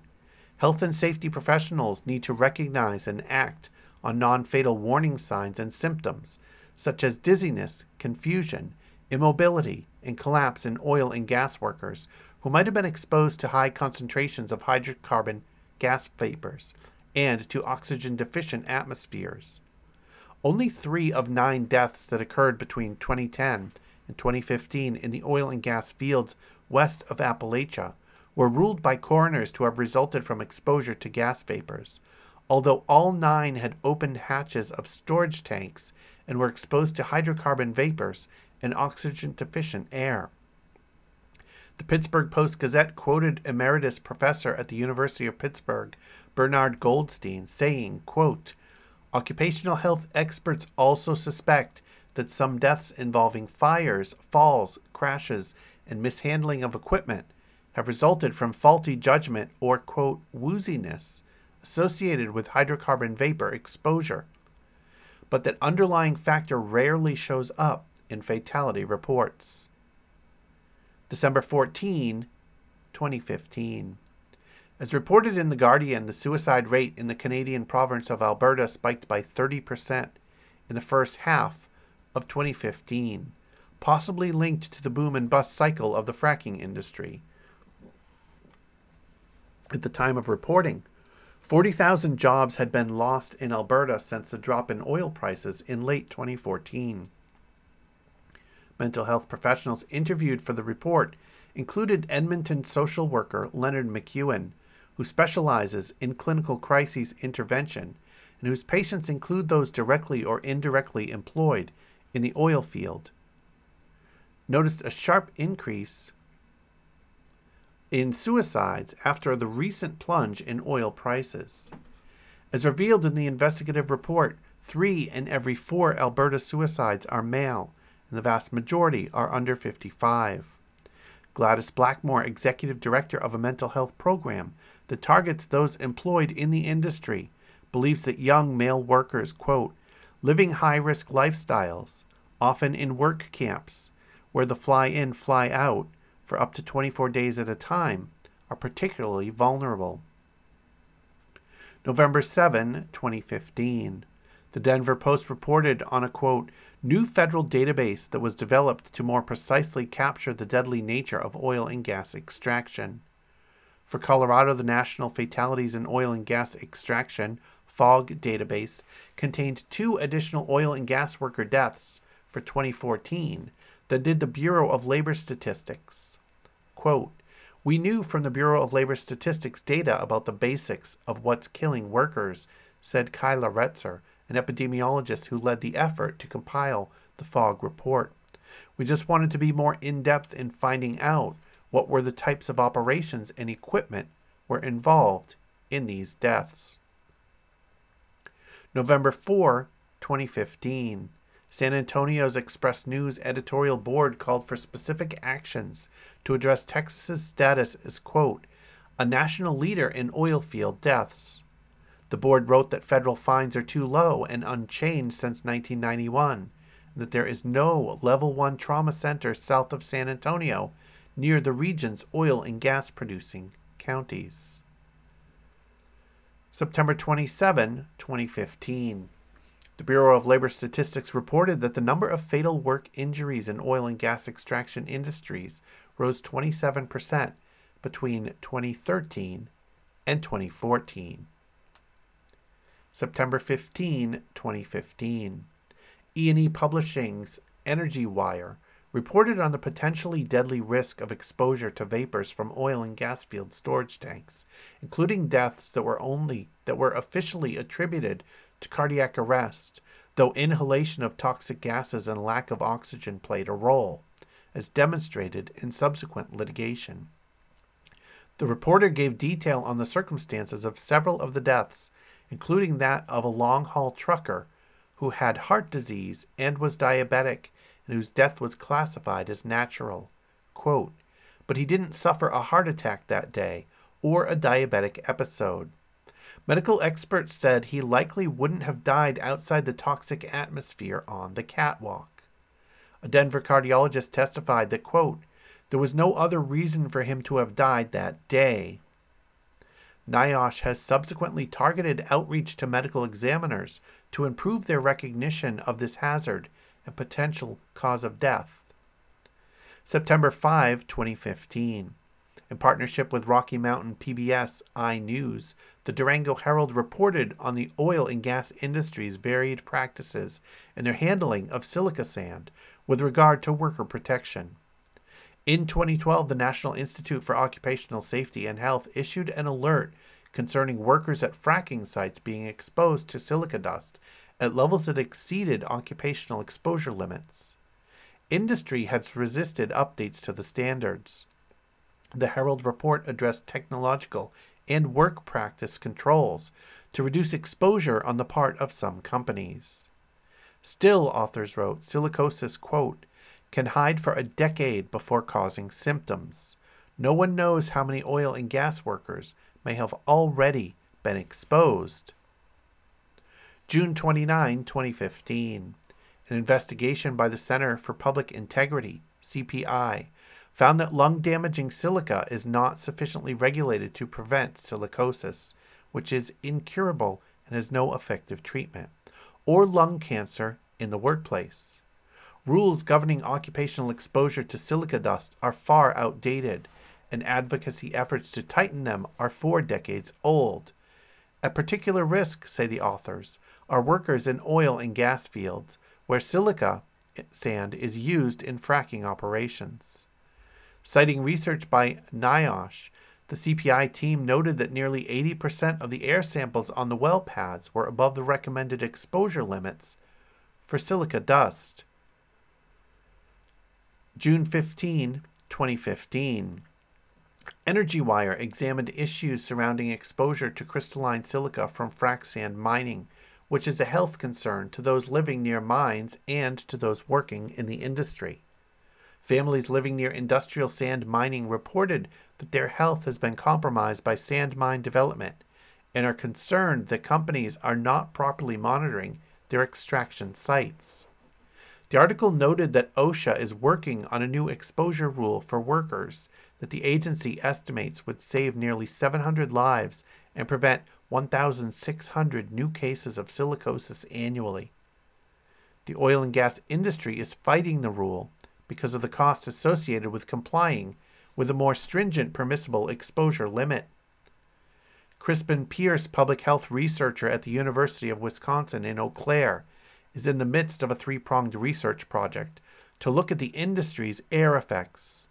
S2: Health and safety professionals need to recognize and act on non fatal warning signs and symptoms, such as dizziness, confusion, immobility, and collapse in oil and gas workers who might have been exposed to high concentrations of hydrocarbon gas vapors and to oxygen deficient atmospheres. Only three of nine deaths that occurred between 2010 and 2015 in the oil and gas fields west of Appalachia were ruled by coroners to have resulted from exposure to gas vapors, although all nine had opened hatches of storage tanks and were exposed to hydrocarbon vapors and oxygen deficient air. The Pittsburgh Post Gazette quoted emeritus professor at the University of Pittsburgh, Bernard Goldstein, saying, quote, Occupational health experts also suspect that some deaths involving fires, falls, crashes, and mishandling of equipment have resulted from faulty judgment or, quote, wooziness associated with hydrocarbon vapor exposure, but that underlying factor rarely shows up in fatality reports. December 14, 2015. As reported in The Guardian, the suicide rate in the Canadian province of Alberta spiked by 30% in the first half of 2015, possibly linked to the boom and bust cycle of the fracking industry. At the time of reporting, 40,000 jobs had been lost in Alberta since the drop in oil prices in late 2014. Mental health professionals interviewed for the report included Edmonton social worker Leonard McEwen, who specializes in clinical crises intervention and whose patients include those directly or indirectly employed in the oil field. Noticed a sharp increase in suicides after the recent plunge in oil prices. As revealed in the investigative report, three in every four Alberta suicides are male, and the vast majority are under 55. Gladys Blackmore, executive director of a mental health program that targets those employed in the industry, believes that young male workers, quote, living high risk lifestyles, often in work camps, where the fly in, fly out for up to 24 days at a time, are particularly vulnerable. November 7, 2015. The Denver Post reported on a quote, new federal database that was developed to more precisely capture the deadly nature of oil and gas extraction. For Colorado, the National Fatalities in Oil and Gas Extraction FOG database contained two additional oil and gas worker deaths for 2014 than did the Bureau of Labor Statistics. Quote, we knew from the Bureau of Labor Statistics data about the basics of what's killing workers, said Kyla Retzer, an epidemiologist who led the effort to compile the FOG report. We just wanted to be more in depth in finding out what were the types of operations and equipment were involved in these deaths. November 4, 2015. San Antonio's Express News editorial board called for specific actions to address Texas's status as, quote, a national leader in oil field deaths. The board wrote that federal fines are too low and unchanged since 1991, and that there is no level 1 trauma center south of San Antonio near the region's oil and gas producing counties. September 27, 2015. The Bureau of Labor Statistics reported that the number of fatal work injuries in oil and gas extraction industries rose 27% between 2013 and 2014. September 15, 2015. E&E Publishing's Energy Wire reported on the potentially deadly risk of exposure to vapors from oil and gas field storage tanks, including deaths that were only that were officially attributed to cardiac arrest, though inhalation of toxic gases and lack of oxygen played a role, as demonstrated in subsequent litigation. The reporter gave detail on the circumstances of several of the deaths including that of a long haul trucker who had heart disease and was diabetic and whose death was classified as natural. Quote, but he didn't suffer a heart attack that day or a diabetic episode. Medical experts said he likely wouldn't have died outside the toxic atmosphere on the catwalk. A Denver cardiologist testified that, quote, there was no other reason for him to have died that day. NIOSH has subsequently targeted outreach to medical examiners to improve their recognition of this hazard and potential cause of death. September 5, 2015. In partnership with Rocky Mountain PBS iNews, the Durango Herald reported on the oil and gas industry's varied practices in their handling of silica sand with regard to worker protection. In 2012, the National Institute for Occupational Safety and Health issued an alert concerning workers at fracking sites being exposed to silica dust at levels that exceeded occupational exposure limits. Industry has resisted updates to the standards. The Herald report addressed technological and work practice controls to reduce exposure on the part of some companies. Still, authors wrote, silicosis, quote, can hide for a decade before causing symptoms. No one knows how many oil and gas workers may have already been exposed. June 29, 2015. An investigation by the Center for Public Integrity, CPI, found that lung damaging silica is not sufficiently regulated to prevent silicosis, which is incurable and has no effective treatment, or lung cancer in the workplace. Rules governing occupational exposure to silica dust are far outdated, and advocacy efforts to tighten them are four decades old. At particular risk, say the authors, are workers in oil and gas fields where silica eh, sand is used in fracking operations. Citing research by NIOSH, the CPI team noted that nearly 80% of the air samples on the well pads were above the recommended exposure limits for silica dust. June 15, 2015. Energy Wire examined issues surrounding exposure to crystalline silica from frac sand mining, which is a health concern to those living near mines and to those working in the industry. Families living near industrial sand mining reported that their health has been compromised by sand mine development and are concerned that companies are not properly monitoring their extraction sites. The article noted that OSHA is working on a new exposure rule for workers that the agency estimates would save nearly 700 lives and prevent 1,600 new cases of silicosis annually. The oil and gas industry is fighting the rule because of the cost associated with complying with a more stringent permissible exposure limit. Crispin Pierce, public health researcher at the University of Wisconsin in Eau Claire, is in the midst of a three pronged research project to look at the industry's air effects.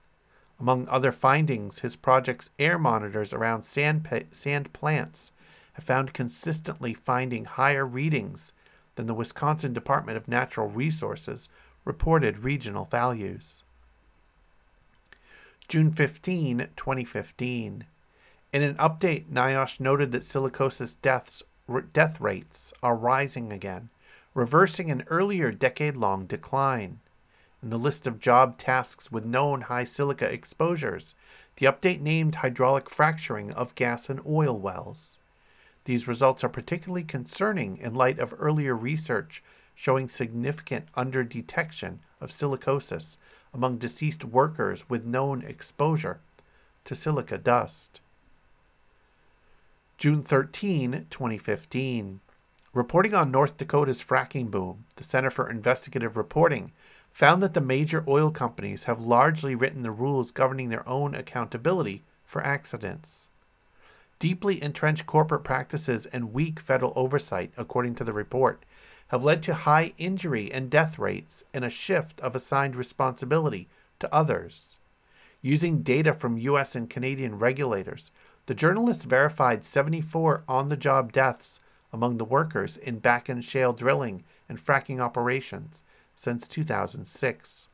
S2: Among other findings, his project's air monitors around sand, sand plants have found consistently finding higher readings than the Wisconsin Department of Natural Resources reported regional values. June 15, 2015. In an update, NIOSH noted that silicosis deaths, death rates are rising again, reversing an earlier decade long decline. In the list of job tasks with known high silica exposures, the update named hydraulic fracturing of gas and oil wells. These results are particularly concerning in light of earlier research showing significant underdetection of silicosis among deceased workers with known exposure to silica dust. June 13, 2015. Reporting on North Dakota's fracking boom, the Center for Investigative Reporting found that the major oil companies have largely written the rules governing their own accountability for accidents. Deeply entrenched corporate practices and weak federal oversight, according to the report, have led to high injury and death rates and a shift of assigned responsibility to others. Using data from US and Canadian regulators, the journalists verified 74 on the job deaths among the workers in Bakken shale drilling and fracking operations since 2006.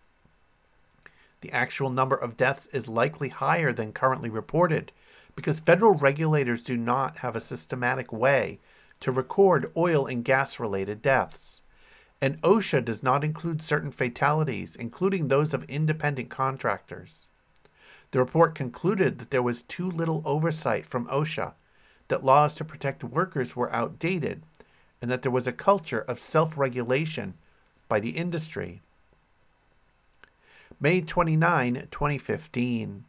S2: The actual number of deaths is likely higher than currently reported because federal regulators do not have a systematic way to record oil and gas related deaths. And OSHA does not include certain fatalities, including those of independent contractors. The report concluded that there was too little oversight from OSHA, that laws to protect workers were outdated, and that there was a culture of self regulation by the industry. May 29, 2015.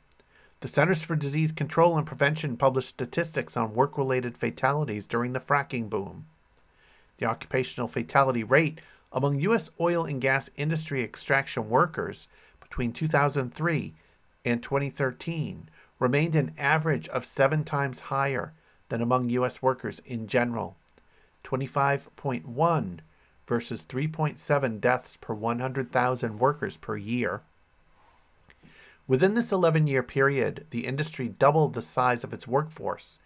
S2: The Centers for Disease Control and Prevention published statistics on work related fatalities during the fracking boom. The occupational fatality rate among U.S. oil and gas industry extraction workers between 2003 and 2013 remained an average of seven times higher than among U.S. workers in general 25.1 versus 3.7 deaths per 100,000 workers per year. Within this 11 year period, the industry doubled the size of its workforce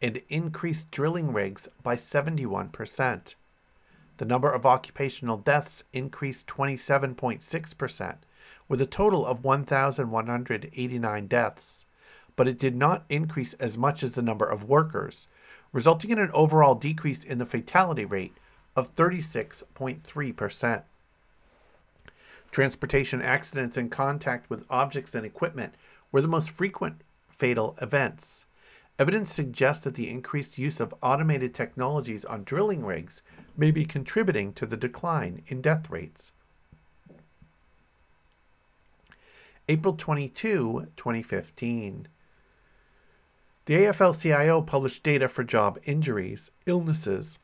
S2: and increased drilling rigs by 71%. The number of occupational deaths increased 27.6%, with a total of 1,189 deaths, but it did not increase as much as the number of workers, resulting in an overall decrease in the fatality rate of 36.3%. Transportation accidents in contact with objects and equipment were the most frequent fatal events. Evidence suggests that the increased use of automated technologies on drilling rigs may be contributing to the decline in death rates. April 22, 2015. The AFL CIO published data for job injuries, illnesses,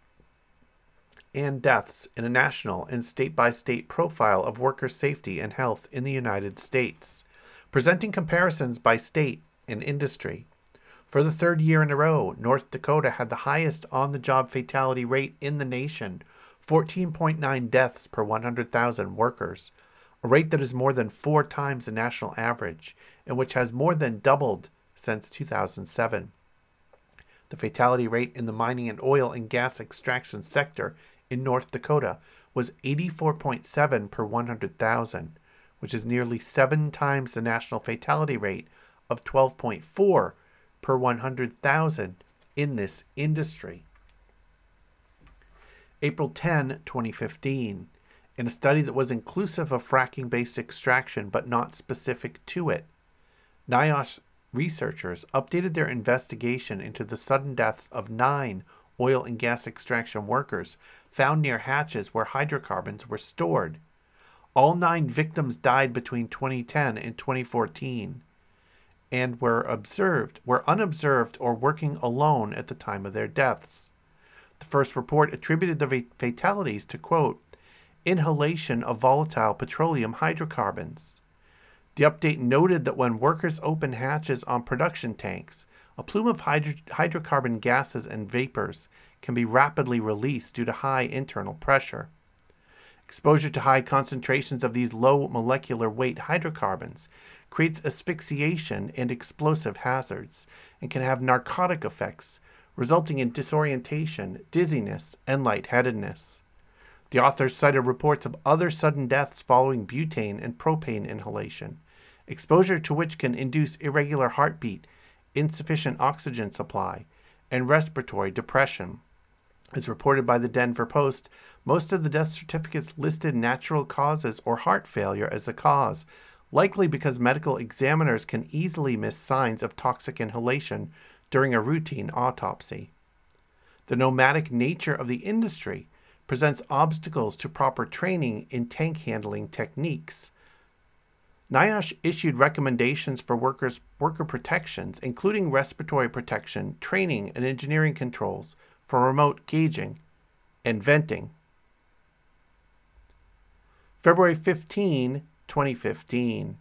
S2: and deaths in a national and state by state profile of worker safety and health in the United States, presenting comparisons by state and industry. For the third year in a row, North Dakota had the highest on the job fatality rate in the nation 14.9 deaths per 100,000 workers, a rate that is more than four times the national average and which has more than doubled since 2007. The fatality rate in the mining and oil and gas extraction sector in North Dakota was 84.7 per 100,000, which is nearly seven times the national fatality rate of 12.4 per 100,000 in this industry. April 10, 2015, in a study that was inclusive of fracking based extraction but not specific to it, NIOSH researchers updated their investigation into the sudden deaths of nine oil and gas extraction workers found near hatches where hydrocarbons were stored. All nine victims died between 2010 and 2014 and were observed, were unobserved or working alone at the time of their deaths. The first report attributed the fatalities to quote, inhalation of volatile petroleum hydrocarbons. The update noted that when workers open hatches on production tanks, a plume of hydro- hydrocarbon gases and vapors can be rapidly released due to high internal pressure. Exposure to high concentrations of these low molecular weight hydrocarbons creates asphyxiation and explosive hazards and can have narcotic effects, resulting in disorientation, dizziness, and lightheadedness. The authors cited reports of other sudden deaths following butane and propane inhalation, exposure to which can induce irregular heartbeat insufficient oxygen supply, and respiratory depression. As reported by the Denver Post, most of the death certificates listed natural causes or heart failure as the cause, likely because medical examiners can easily miss signs of toxic inhalation during a routine autopsy. The nomadic nature of the industry presents obstacles to proper training in tank handling techniques, NIOSH issued recommendations for workers, worker protections, including respiratory protection, training, and engineering controls for remote gauging and venting. February 15, 2015.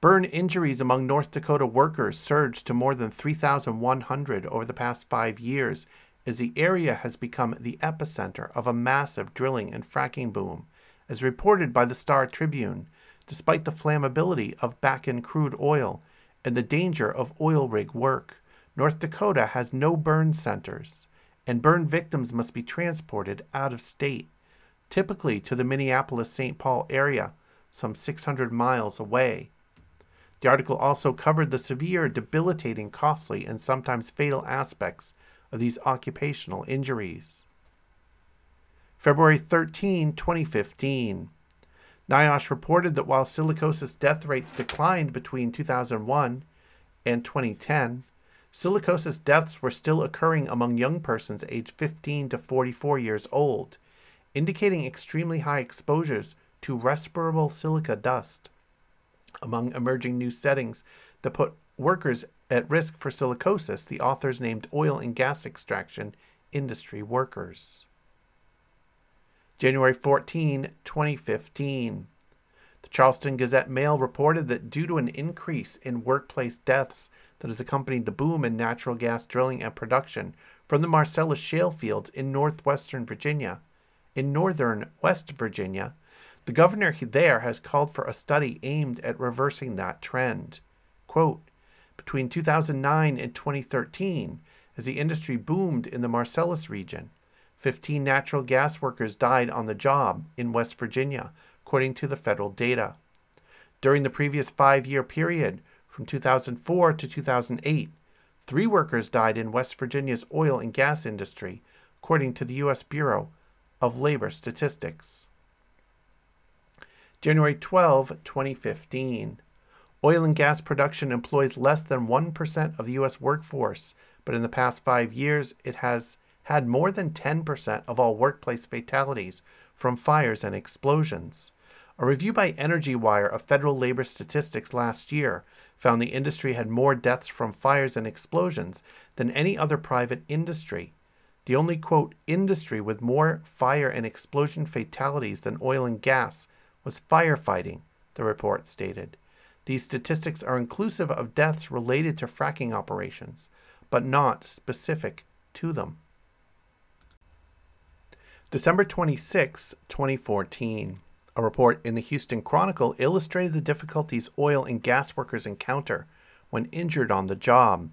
S2: Burn injuries among North Dakota workers surged to more than 3,100 over the past five years as the area has become the epicenter of a massive drilling and fracking boom, as reported by the Star Tribune despite the flammability of Bakken crude oil and the danger of oil rig work. North Dakota has no burn centers, and burn victims must be transported out of state, typically to the Minneapolis St. Paul area, some 600 miles away. The article also covered the severe, debilitating, costly, and sometimes fatal aspects of these occupational injuries. February 13, 2015. NIOSH reported that while silicosis death rates declined between 2001 and 2010, silicosis deaths were still occurring among young persons aged 15 to 44 years old, indicating extremely high exposures to respirable silica dust. Among emerging new settings that put workers at risk for silicosis, the authors named oil and gas extraction industry workers. January 14, 2015. The Charleston Gazette Mail reported that due to an increase in workplace deaths that has accompanied the boom in natural gas drilling and production from the Marcellus shale fields in northwestern Virginia, in northern West Virginia, The governor there has called for a study aimed at reversing that trend. Quote, between 2009 and 2013, as the industry boomed in the Marcellus region, 15 natural gas workers died on the job in West Virginia, according to the federal data. During the previous five year period, from 2004 to 2008, three workers died in West Virginia's oil and gas industry, according to the U.S. Bureau of Labor Statistics. January 12, 2015. Oil and gas production employs less than 1% of the U.S. workforce, but in the past five years, it has had more than 10% of all workplace fatalities from fires and explosions. A review by Energy Wire of federal labor statistics last year found the industry had more deaths from fires and explosions than any other private industry. The only, quote, industry with more fire and explosion fatalities than oil and gas was firefighting, the report stated. These statistics are inclusive of deaths related to fracking operations, but not specific to them. December 26, 2014. A report in the Houston Chronicle illustrated the difficulties oil and gas workers encounter when injured on the job.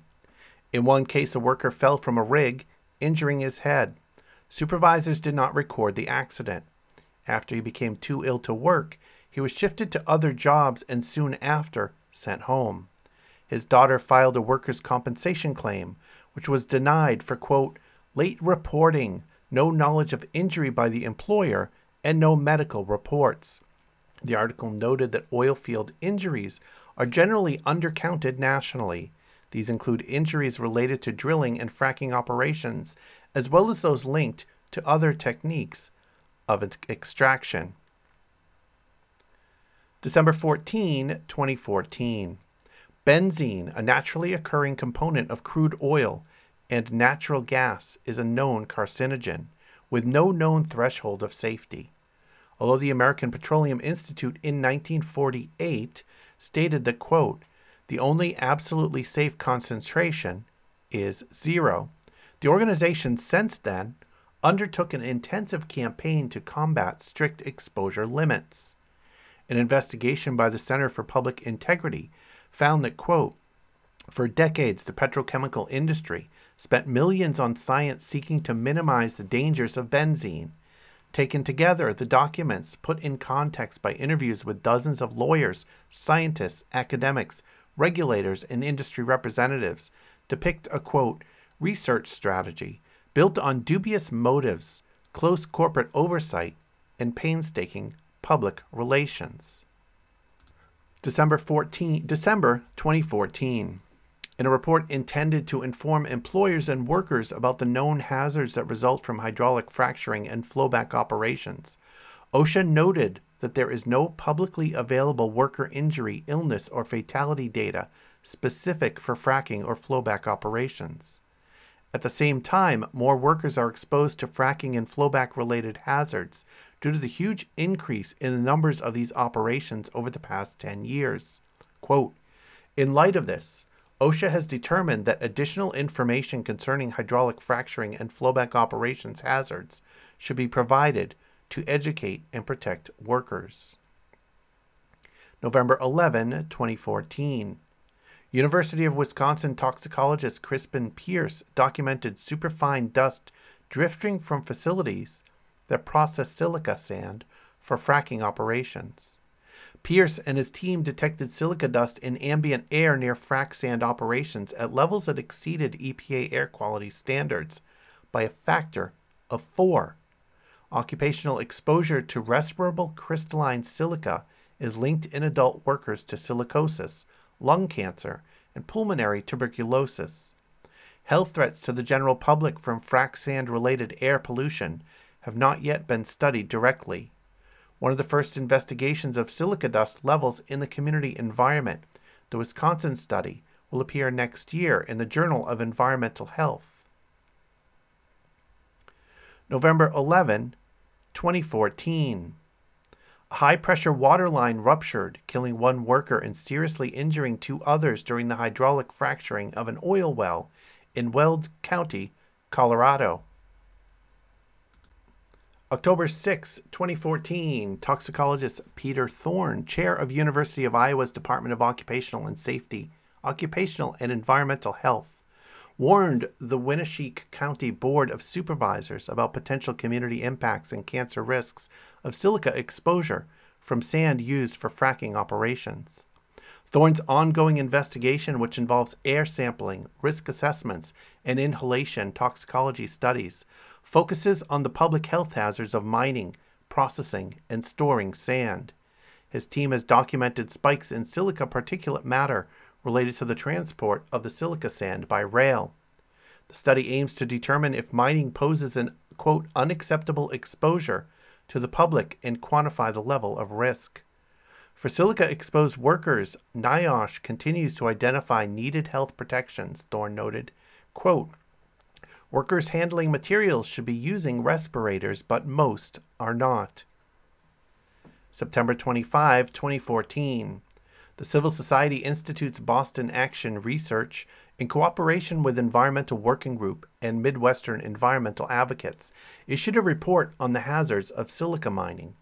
S2: In one case, a worker fell from a rig, injuring his head. Supervisors did not record the accident. After he became too ill to work, he was shifted to other jobs and soon after sent home. His daughter filed a workers' compensation claim, which was denied for, quote, late reporting, no knowledge of injury by the employer, and no medical reports. The article noted that oil field injuries are generally undercounted nationally. These include injuries related to drilling and fracking operations, as well as those linked to other techniques of extraction. December 14, 2014. Benzene, a naturally occurring component of crude oil and natural gas, is a known carcinogen with no known threshold of safety. Although the American Petroleum Institute in 1948 stated that, quote, the only absolutely safe concentration is zero, the organization since then undertook an intensive campaign to combat strict exposure limits. An investigation by the Center for Public Integrity found that, quote, for decades, the petrochemical industry spent millions on science seeking to minimize the dangers of benzene. Taken together, the documents, put in context by interviews with dozens of lawyers, scientists, academics, regulators, and industry representatives, depict a quote, research strategy built on dubious motives, close corporate oversight, and painstaking public relations. December 14, December 2014. In a report intended to inform employers and workers about the known hazards that result from hydraulic fracturing and flowback operations, OSHA noted that there is no publicly available worker injury, illness, or fatality data specific for fracking or flowback operations. At the same time, more workers are exposed to fracking and flowback related hazards due to the huge increase in the numbers of these operations over the past 10 years. Quote, in light of this, OSHA has determined that additional information concerning hydraulic fracturing and flowback operations hazards should be provided to educate and protect workers. November 11, 2014. University of Wisconsin toxicologist Crispin Pierce documented superfine dust drifting from facilities that process silica sand for fracking operations. Pierce and his team detected silica dust in ambient air near frac sand operations at levels that exceeded EPA air quality standards by a factor of four. Occupational exposure to respirable crystalline silica is linked in adult workers to silicosis, lung cancer, and pulmonary tuberculosis. Health threats to the general public from frac sand related air pollution have not yet been studied directly. One of the first investigations of silica dust levels in the community environment, the Wisconsin study, will appear next year in the Journal of Environmental Health. November 11, 2014. A high pressure water line ruptured, killing one worker and seriously injuring two others during the hydraulic fracturing of an oil well in Weld County, Colorado. October 6, 2014, toxicologist Peter Thorne, chair of University of Iowa's Department of Occupational and Safety, Occupational and Environmental Health, warned the Winneshiek County Board of Supervisors about potential community impacts and cancer risks of silica exposure from sand used for fracking operations. Thorne's ongoing investigation, which involves air sampling, risk assessments, and inhalation toxicology studies, focuses on the public health hazards of mining, processing, and storing sand. His team has documented spikes in silica particulate matter related to the transport of the silica sand by rail. The study aims to determine if mining poses an quote unacceptable exposure to the public and quantify the level of risk. For silica exposed workers, NIOSH continues to identify needed health protections, Thorne noted. Quote, Workers handling materials should be using respirators, but most are not. September 25, 2014. The Civil Society Institute's Boston Action Research, in cooperation with Environmental Working Group and Midwestern Environmental Advocates, issued a report on the hazards of silica mining.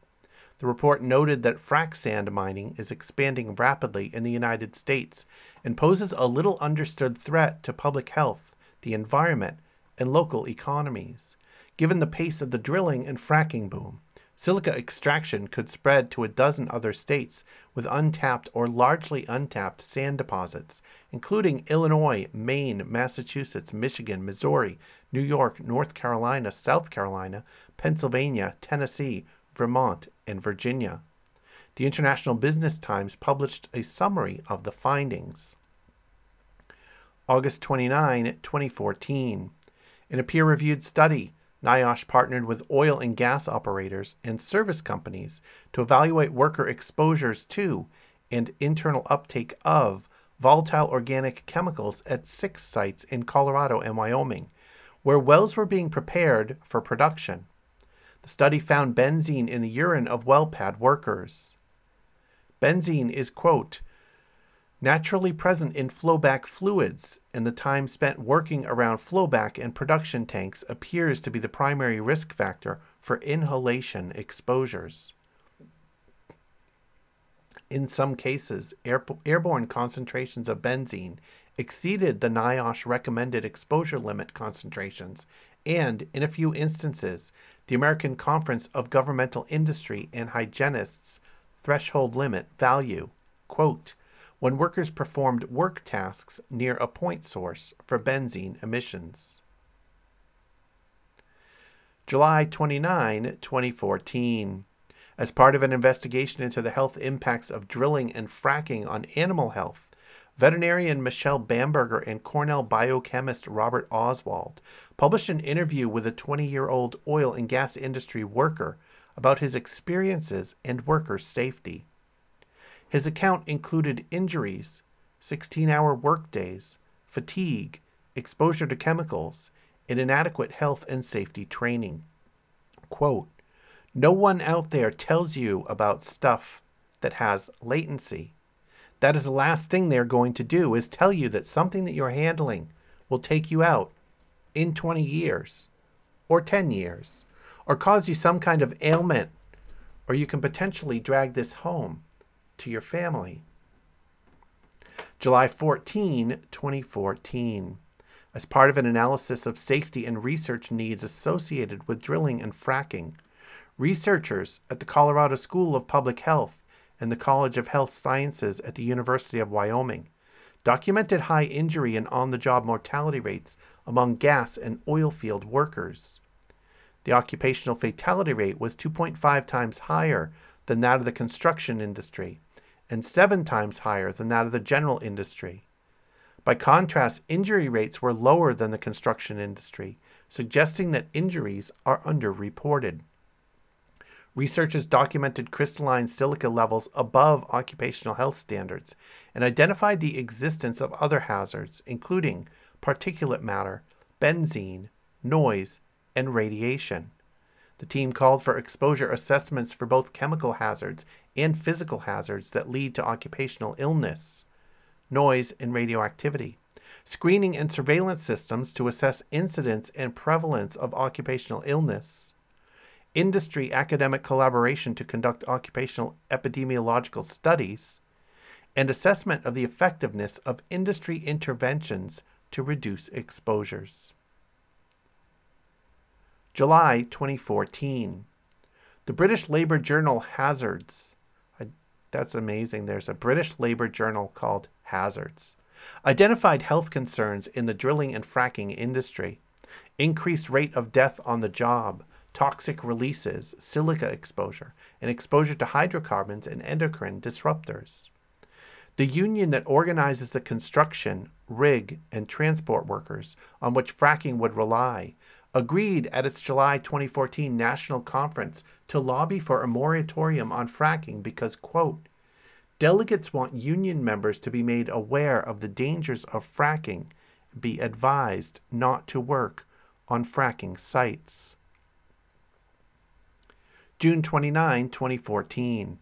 S2: The report noted that frac sand mining is expanding rapidly in the United States and poses a little understood threat to public health, the environment, and local economies. Given the pace of the drilling and fracking boom, silica extraction could spread to a dozen other states with untapped or largely untapped sand deposits, including Illinois, Maine, Massachusetts, Michigan, Missouri, New York, North Carolina, South Carolina, Pennsylvania, Tennessee, Vermont, and Virginia. The International Business Times published a summary of the findings. August 29, 2014. In a peer reviewed study, NIOSH partnered with oil and gas operators and service companies to evaluate worker exposures to and internal uptake of volatile organic chemicals at six sites in Colorado and Wyoming, where wells were being prepared for production. The study found benzene in the urine of well pad workers. Benzene is, quote, naturally present in flowback fluids, and the time spent working around flowback and production tanks appears to be the primary risk factor for inhalation exposures. In some cases, airborne concentrations of benzene exceeded the NIOSH recommended exposure limit concentrations, and in a few instances, the American Conference of Governmental Industry and Hygienists threshold limit value. Quote, when workers performed work tasks near a point source for benzene emissions. July 29, 2014. As part of an investigation into the health impacts of drilling and fracking on animal health, veterinarian Michelle Bamberger and Cornell biochemist Robert Oswald published an interview with a 20 year old oil and gas industry worker about his experiences and worker safety. His account included injuries, 16 hour workdays, fatigue, exposure to chemicals, and inadequate health and safety training. Quote, no one out there tells you about stuff that has latency. That is the last thing they're going to do is tell you that something that you're handling will take you out in 20 years or 10 years or cause you some kind of ailment or you can potentially drag this home to your family. July 14, 2014. As part of an analysis of safety and research needs associated with drilling and fracking, researchers at the Colorado School of Public Health and the College of Health Sciences at the University of Wyoming documented high injury and on the job mortality rates among gas and oil field workers. The occupational fatality rate was 2.5 times higher than that of the construction industry and seven times higher than that of the general industry. By contrast, injury rates were lower than the construction industry, suggesting that injuries are underreported. Researchers documented crystalline silica levels above occupational health standards and identified the existence of other hazards, including particulate matter, benzene, noise, and radiation. The team called for exposure assessments for both chemical hazards and physical hazards that lead to occupational illness, noise, and radioactivity, screening and surveillance systems to assess incidence and prevalence of occupational illness, industry academic collaboration to conduct occupational epidemiological studies, and assessment of the effectiveness of industry interventions to reduce exposures. July 2014. The British Labour Journal Hazards. That's amazing. There's a British Labour Journal called Hazards. Identified health concerns in the drilling and fracking industry, increased rate of death on the job, toxic releases, silica exposure, and exposure to hydrocarbons and endocrine disruptors. The union that organizes the construction, rig, and transport workers on which fracking would rely agreed at its July 2014 national conference to lobby for a moratorium on fracking because, quote, delegates want union members to be made aware of the dangers of fracking and be advised not to work on fracking sites. June 29, 2014,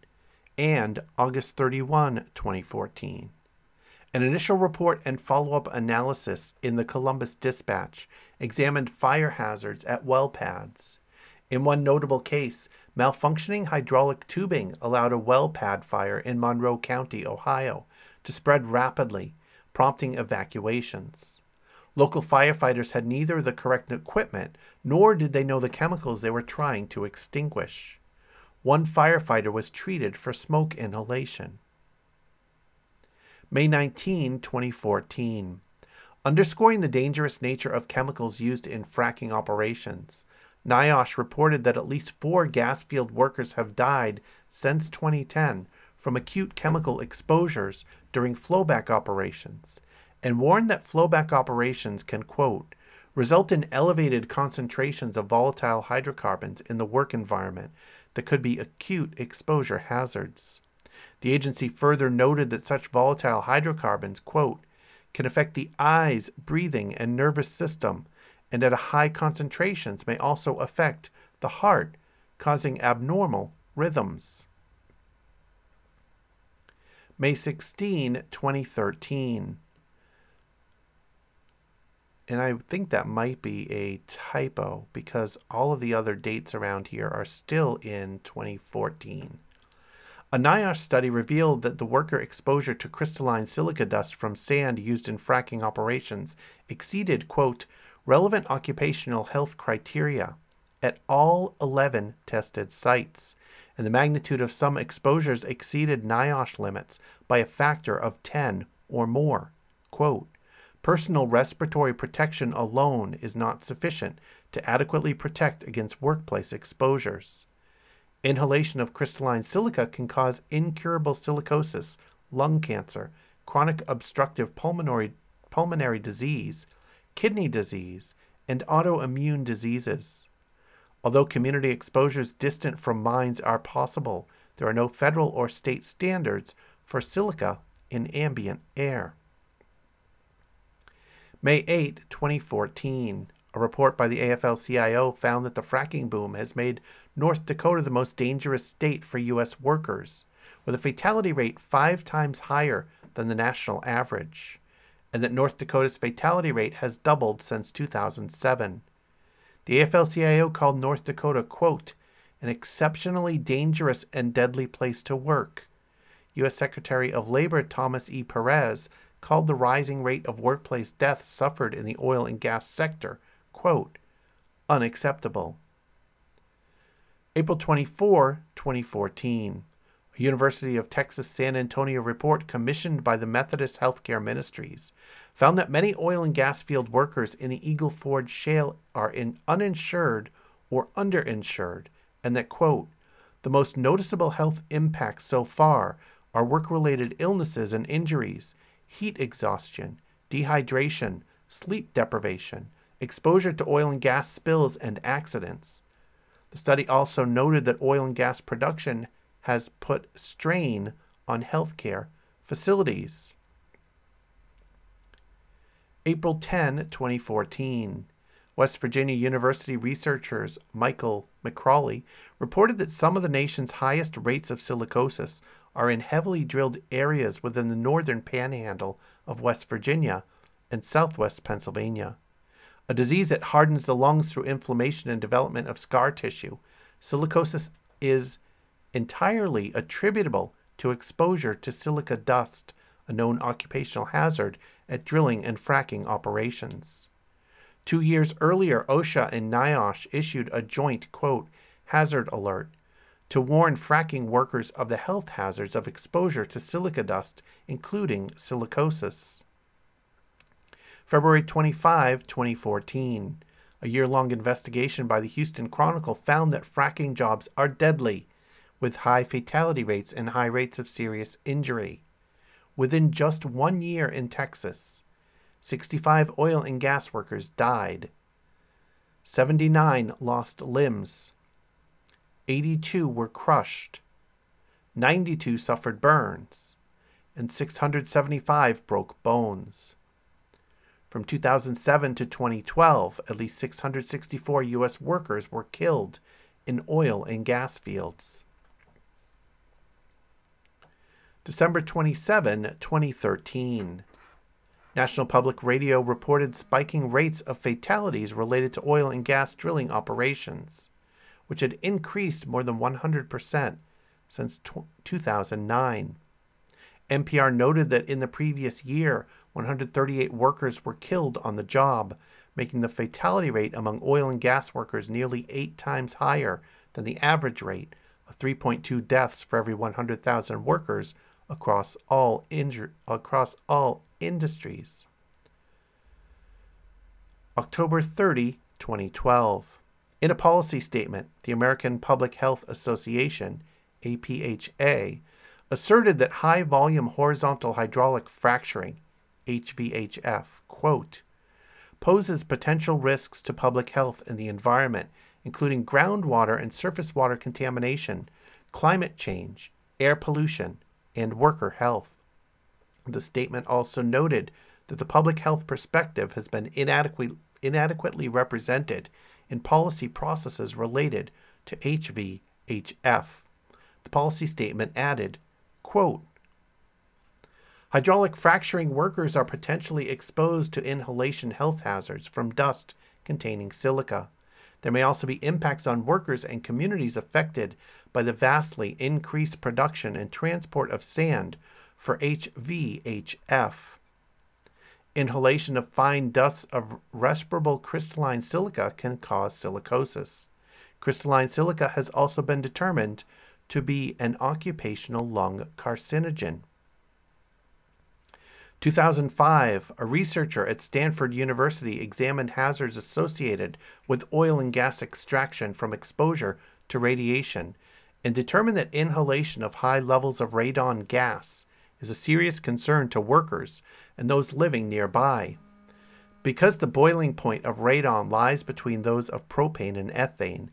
S2: and August 31, 2014. An initial report and follow up analysis in the Columbus Dispatch examined fire hazards at well pads. In one notable case, malfunctioning hydraulic tubing allowed a well pad fire in Monroe County, Ohio, to spread rapidly, prompting evacuations. Local firefighters had neither the correct equipment nor did they know the chemicals they were trying to extinguish. One firefighter was treated for smoke inhalation. May 19, 2014. Underscoring the dangerous nature of chemicals used in fracking operations, NIOSH reported that at least four gas field workers have died since 2010 from acute chemical exposures during flowback operations and warned that flowback operations can, quote, result in elevated concentrations of volatile hydrocarbons in the work environment that could be acute exposure hazards. The agency further noted that such volatile hydrocarbons, quote, can affect the eyes, breathing, and nervous system, and at high concentrations may also affect the heart, causing abnormal rhythms. May 16, 2013 and I think that might be a typo because all of the other dates around here are still in 2014. A NIOSH study revealed that the worker exposure to crystalline silica dust from sand used in fracking operations exceeded, quote, relevant occupational health criteria at all 11 tested sites, and the magnitude of some exposures exceeded NIOSH limits by a factor of 10 or more. Quote, Personal respiratory protection alone is not sufficient to adequately protect against workplace exposures. Inhalation of crystalline silica can cause incurable silicosis, lung cancer, chronic obstructive pulmonary, pulmonary disease, kidney disease, and autoimmune diseases. Although community exposures distant from mines are possible, there are no federal or state standards for silica in ambient air. May 8, 2014, a report by the AFL CIO found that the fracking boom has made North Dakota the most dangerous state for U.S. workers, with a fatality rate five times higher than the national average, and that North Dakota's fatality rate has doubled since 2007. The AFL CIO called North Dakota, quote, an exceptionally dangerous and deadly place to work. U.S. Secretary of Labor Thomas E. Perez called the rising rate of workplace deaths suffered in the oil and gas sector, quote, unacceptable. April 24, 2014. A University of Texas San Antonio report commissioned by the Methodist Healthcare Ministries found that many oil and gas field workers in the Eagle Ford shale are in uninsured or underinsured, and that, quote, the most noticeable health impacts so far are work related illnesses and injuries, heat exhaustion, dehydration, sleep deprivation, exposure to oil and gas spills, and accidents. The study also noted that oil and gas production has put strain on healthcare facilities. April 10, 2014. West Virginia University researchers Michael McCawley reported that some of the nation's highest rates of silicosis are in heavily drilled areas within the northern panhandle of West Virginia and southwest Pennsylvania. A disease that hardens the lungs through inflammation and development of scar tissue, Silicosis is entirely attributable to exposure to silica dust, a known occupational hazard at drilling and fracking operations. Two years earlier, OSHA and NIOSH issued a joint, quote, hazard alert to warn fracking workers of the health hazards of exposure to silica dust, including silicosis. February 25, 2014. A year long investigation by the Houston Chronicle found that fracking jobs are deadly, with high fatality rates and high rates of serious injury. Within just one year in Texas, 65 oil and gas workers died, 79 lost limbs, 82 were crushed, 92 suffered burns, and 675 broke bones. From 2007 to 2012, at least 664 U.S. workers were killed in oil and gas fields. December 27, 2013. National Public Radio reported spiking rates of fatalities related to oil and gas drilling operations which had increased more than 100% since 2009. NPR noted that in the previous year, 138 workers were killed on the job, making the fatality rate among oil and gas workers nearly eight times higher than the average rate of 3.2 deaths for every 100,000 workers across all, inju- across all industries. October 30, 2012. In a policy statement, the American Public Health Association, APHA, asserted that high volume horizontal hydraulic fracturing, HVHF, quote, poses potential risks to public health and the environment, including groundwater and surface water contamination, climate change, air pollution, and worker health. The statement also noted that the public health perspective has been inadequately, inadequately represented in policy processes related to HVHF. The policy statement added, quote, Hydraulic fracturing workers are potentially exposed to inhalation health hazards from dust containing silica. There may also be impacts on workers and communities affected by the vastly increased production and transport of sand for HVHF. Inhalation of fine dusts of respirable crystalline silica can cause silicosis. Crystalline silica has also been determined to be an occupational lung carcinogen. 2005, a researcher at Stanford University examined hazards associated with oil and gas extraction from exposure to radiation and determined that inhalation of high levels of radon gas is a serious concern to workers and those living nearby. Because the boiling point of radon lies between those of propane and ethane,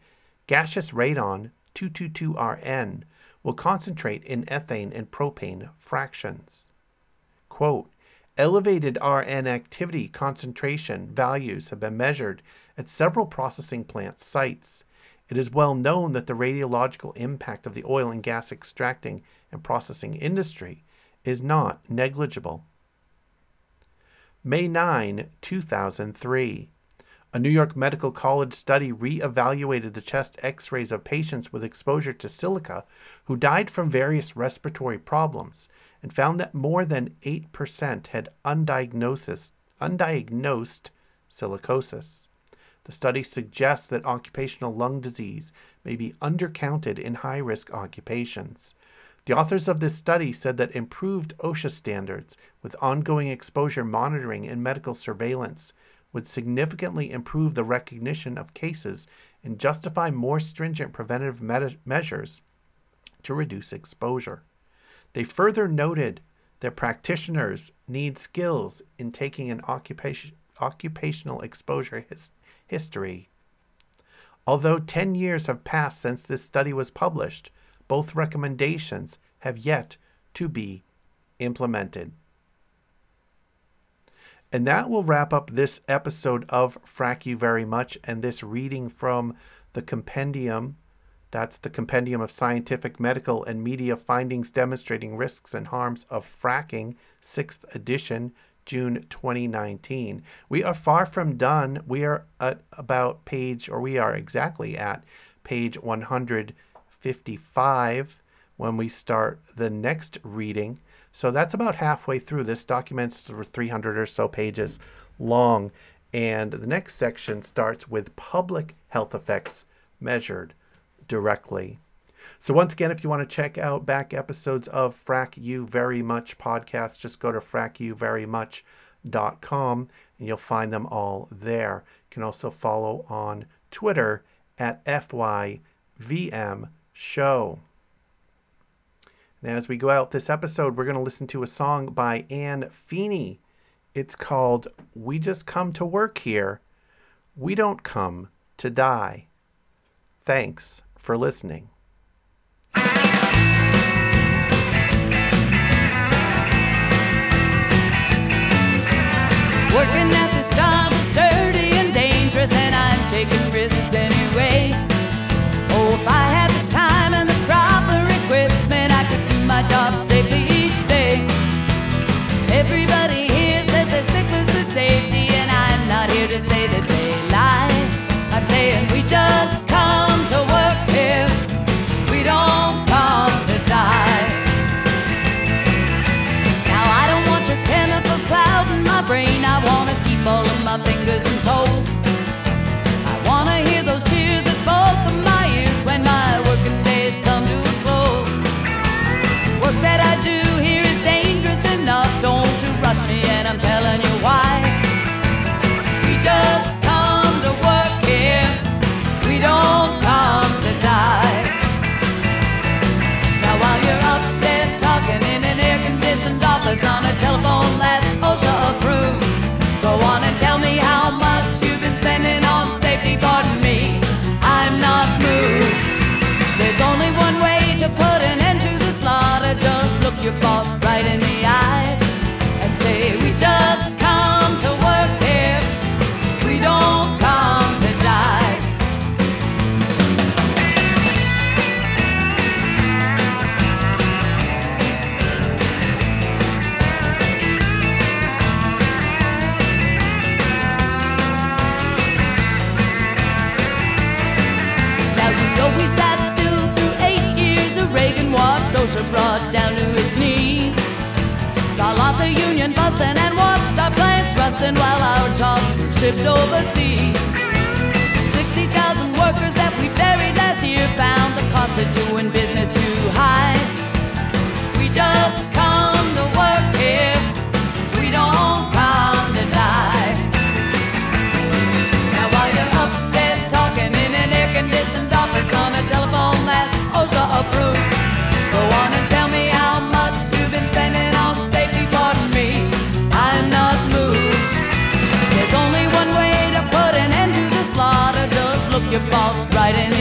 S2: gaseous radon 222RN will concentrate in ethane and propane fractions. Quote, Elevated RN activity concentration values have been measured at several processing plant sites. It is well known that the radiological impact of the oil and gas extracting and processing industry is not negligible. May 9, 2003. A New York Medical College study re-evaluated the chest x-rays of patients with exposure to silica who died from various respiratory problems and found that more than 8% had undiagnosed, undiagnosed silicosis. The study suggests that occupational lung disease may be undercounted in high-risk occupations. The authors of this study said that improved OSHA standards with ongoing exposure monitoring and medical surveillance would significantly improve the recognition of cases and justify more stringent preventative me- measures to reduce exposure. They further noted that practitioners need skills in taking an occupation, occupational exposure his, history. Although 10 years have passed since this study was published, both recommendations have yet to be implemented. And that will wrap up this episode of Frack You Very Much and this reading from the compendium. That's the Compendium of Scientific, Medical, and Media Findings Demonstrating Risks and Harms of Fracking, 6th edition, June 2019. We are far from done. We are at about page, or we are exactly at page 155 when we start the next reading. So that's about halfway through. This document's 300 or so pages long. And the next section starts with public health effects measured directly. So, once again, if you want to check out back episodes of Frack You Very Much podcast, just go to frackyouverymuch.com and you'll find them all there. You can also follow on Twitter at FYVM Show. And as we go out this episode, we're going to listen to a song by Anne Feeney. It's called We Just Come to Work Here. We Don't Come to Die. Thanks for listening.
S1: Working at this job is dirty and dangerous, and I'm taking risks anyway. Oh, if I had safely each day. Everybody here says they're sticklers for safety, and I'm not here to say that they lie. I'm saying we just come to work here. We don't come to die. Now I don't want your chemicals clouding my brain. I wanna keep all of my fingers Just look union and watched our plants rusting while our jobs shipped overseas. 60,000 workers that we buried last year found the cost of doing business lost right in